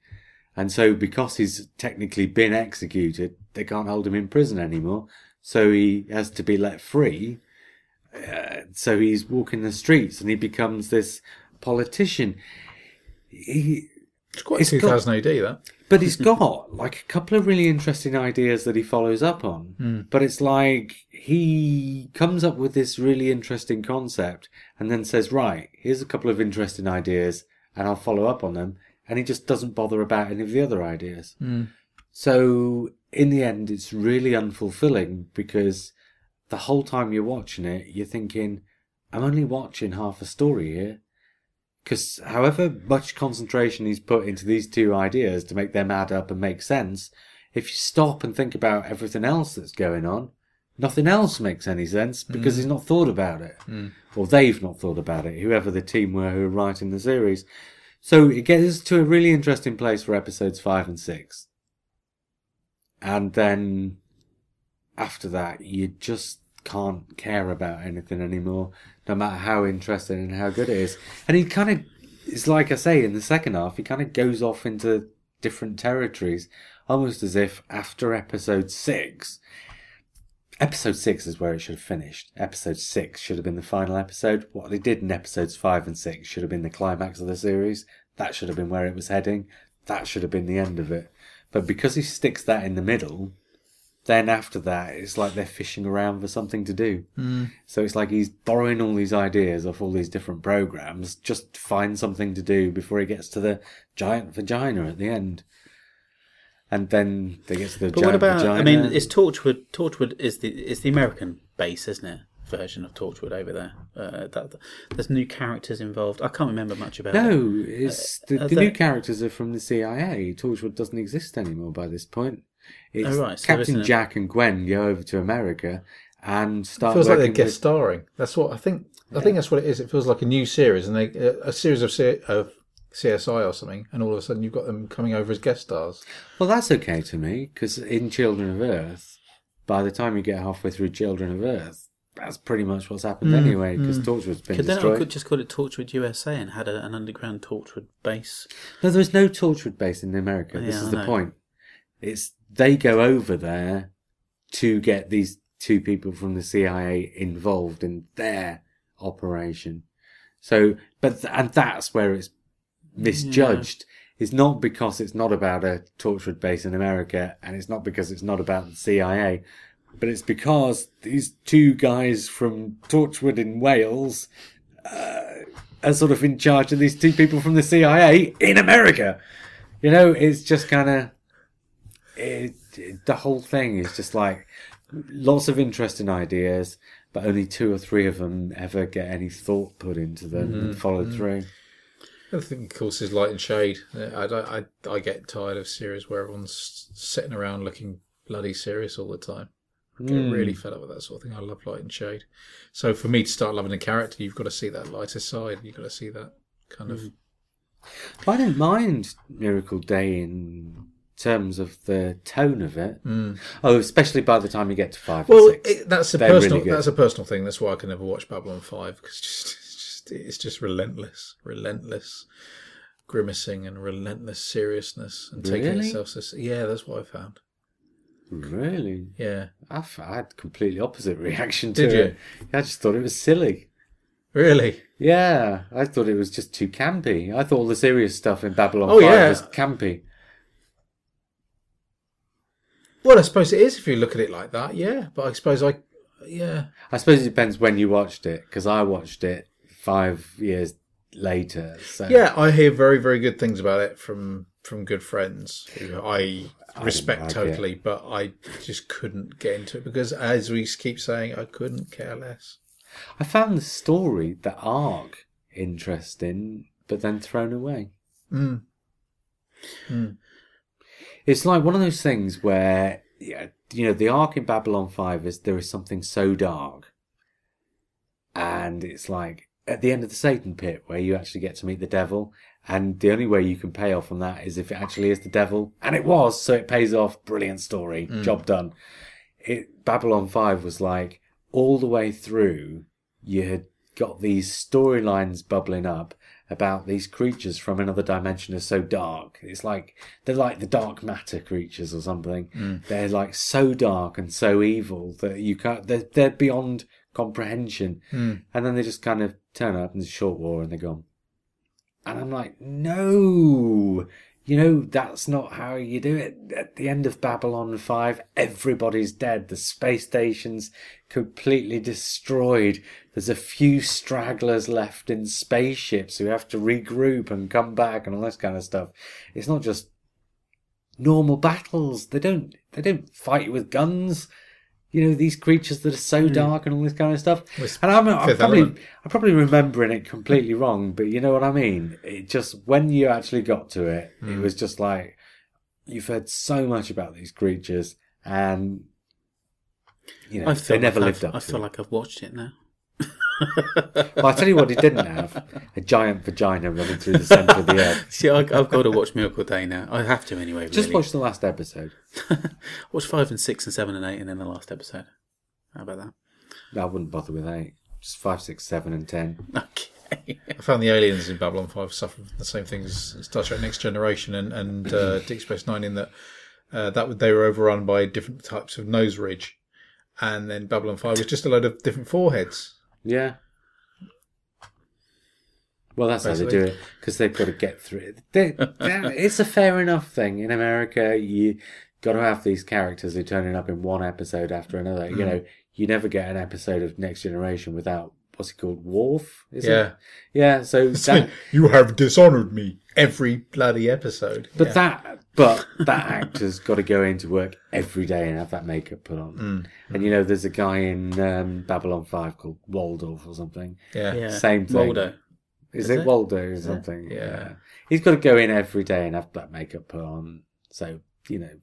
And so because he's technically been executed, they can't hold him in prison anymore. So he has to be let free. Uh, so he's walking the streets and he becomes this politician. He, it's quite it's got- 2000 AD. That but he's got like a couple of really interesting ideas that he follows up on. But it's like he comes up with this really interesting concept and then says, right, here's a couple of interesting ideas and I'll follow up on them. And he just doesn't bother about any of the other ideas. So in the end, it's really unfulfilling because the whole time you're watching it, you're thinking, I'm only watching half a story here. Because however much concentration he's put into these two ideas to make them add up and make sense, if you stop and think about everything else that's going on, nothing else makes any sense because mm. he's not thought about it. Mm. Or they've not thought about it, whoever the team were who were writing the series. So it gets us to a really interesting place for episodes five and six. And then after that, you just can't care about anything anymore, no matter how interesting and how good it is. And he kind of, it's like I say, in the second half, he kind of goes off into different territories, almost as if after episode six, episode six is where it should have finished. Episode six should have been the final episode. What they did in episodes five and six should have been the climax of the series. That should have been where it was heading. That should have been the end of it. But because he sticks that in the middle, then after that, it's like they're fishing around for something to do. Mm. So it's like he's borrowing all these ideas off all these different programs just to find something to do before he gets to the giant vagina at the end. And then they get to the But giant what about? vagina. I mean, it's Torchwood. Torchwood is the is the American base, isn't it? Version of Torchwood over there. Uh, that, there's new characters involved. I can't remember much about it. no, it's the, the they- new characters are from the CIA. Torchwood doesn't exist anymore by this point. It's Oh, right, so Captain isn't a- Jack and Gwen go over to America and start feels like they're guest with- starring. That's what I think. I think that's what it is. It feels like a new series, and they uh, a series of C, of CSI or something, and all of a sudden you've got them coming over as guest stars. Well, that's okay to me because in Children of Earth, by the time you get halfway through Children of Earth, that's pretty much what's happened hmm, anyway. Because hmm. Torchwood's been Could they destroyed. could just call it Torchwood USA and had a, an underground Torchwood base? No, there's no Torchwood base in America. this is I the know. point. It's they go over there to get these two people from the CIA involved in their operation. So, but and that's where it's misjudged. It's not because it's not about a Torchwood base in America, and it's not because it's not about the CIA, but it's because these two guys from Torchwood in Wales uh, are sort of in charge of these two people from the CIA in America. You know, it's just kind of it, it- the whole thing is just like lots of interesting ideas, but only two or three of them ever get any thought put into them and mm-hmm. followed mm-hmm. through. The other thing, of course, is light and shade. I, don't- I, I get tired of series where everyone's sitting around looking bloody serious all the time. I get hmm. really fed up with that sort of thing. I love light and shade. So for me to start loving a character, you've got to see that lighter side. You've got to see that kind of. Hmm. I didn't mind Miracle Day in terms of the tone of it. Hmm. Oh, especially by the time you get to five Well, and six. it, that's a personal. really that's a personal thing. That's why I can never watch Babylon Five because just, it's just it's just relentless, relentless grimacing and relentless seriousness and taking Really? itself. So, yeah, that's what I found. really? Yeah, I, f- I had completely opposite reaction to Did you? it. I just thought it was silly. really. Yeah, I thought it was just too campy. I thought all the serious stuff in Babylon Oh, 5 yeah. was campy. Well, I suppose it is if you look at it like that. Yeah, but I suppose I. Yeah, I suppose it depends when you watched it, because I watched it five years later. So yeah. I hear very, very good things about it from from good friends who I respect like totally, but I just couldn't get into it because, as we keep saying, I couldn't care less. I found the story, the arc, interesting, but then thrown away. Mm. It's like one of those things where, yeah, you know, the arc in Babylon 5 is there is something so dark. And it's like at the end of the Satan pit where you actually get to meet the devil. And the only way you can pay off on that is if it actually is the devil. And it was, so it pays off. Brilliant story. Mm. Job done. It, Babylon 5 was like all the way through, you had got these storylines bubbling up about these creatures from another dimension are so dark. It's like they're like the dark matter creatures or something. Mm. They're like so dark and so evil that you can't. They're, they're beyond comprehension. Mm. And then they just kind of turn up and it's a short war and they're gone. And I'm like, no, you know, that's not how you do it. At the end of Babylon 5, everybody's dead. The space station's completely destroyed. There's a few stragglers left in spaceships who have to regroup and come back and all this kind of stuff. It's not just normal battles. They don't, they don't fight with guns. You know, these creatures that are so dark and all this kind of stuff. And I'm, I'm probably, Element. I'm probably remembering it completely wrong, but you know what I mean? It just, when you actually got to it, it Hmm. was just like, you've heard so much about these creatures and, you know, they never like lived I've, up I feel it. like I've watched it now. Well, I tell you what, he didn't have a giant vagina running through the centre of the earth. (laughs) See, I, I've got to watch Miracle Day now. I have to anyway. Really. Just watch the last episode. (laughs) watch five and six and seven and eight, and then the last episode. How about that? I wouldn't bother with eight. Just five, six, seven, and ten. Okay. (laughs) I found the aliens in Babylon 5 suffer from the same things as Star Trek Next Generation and, and uh, (clears throat) Deep Space Nine in that uh, that would- they were overrun by different types of nose ridge. And then Babylon 5 was just a load of different foreheads. Yeah. Well, that's how they do it because they've got to get through it. They, it's a fair enough thing in America. You got to have these characters who turning up in one episode after another. You mm. know, you never get an episode of Next Generation without what's he called, Worf? Is Yeah. it? Yeah. (laughs) So that, you have dishonored me every bloody episode. but Yeah. that, but that actor's got to go into work every day and have that makeup put on. Mm. And you know, there's a guy in um, Babylon Five called Waldorf or something. yeah. Yeah. Same thing. Waldo. Is, Is it, it? Waldo or something? Yeah. He's got to go in every day and have that makeup put on. So, you know,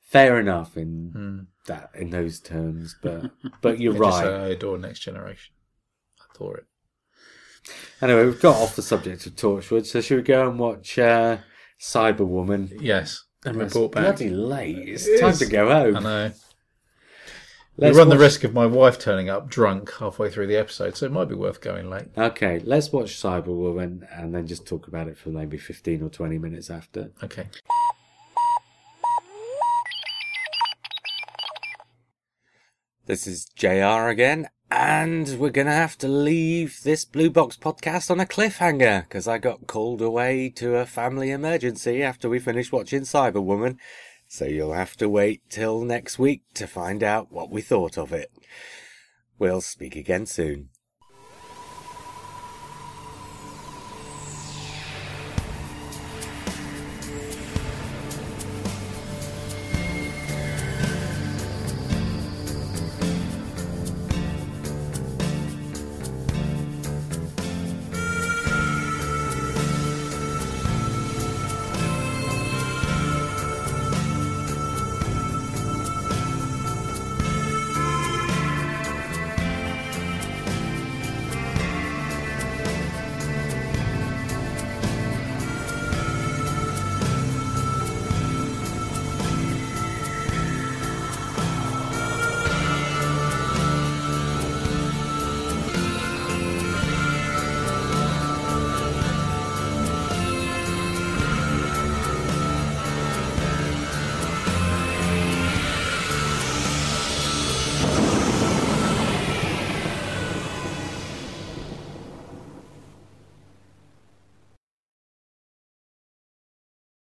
fair enough in that in those terms, but (laughs) but you're I just say right. I adore Next Generation. I it. Anyway, we've got off the subject of Torchwood, so should we go and watch uh, Cyberwoman? Yes. And It's report back. bloody late. It's It time is. to go home. I know. Let's we run the risk of my wife turning up drunk halfway through the episode, so it might be worth going late. Okay, let's watch Cyberwoman and then just talk about it for maybe 15 or 20 minutes after. Okay. This is JR again, and we're gonna have to leave this Blue Box podcast on a cliffhanger because I got called away to a family emergency after we finished watching Cyberwoman. So you'll have to wait till next week to find out what we thought of it. We'll speak again soon.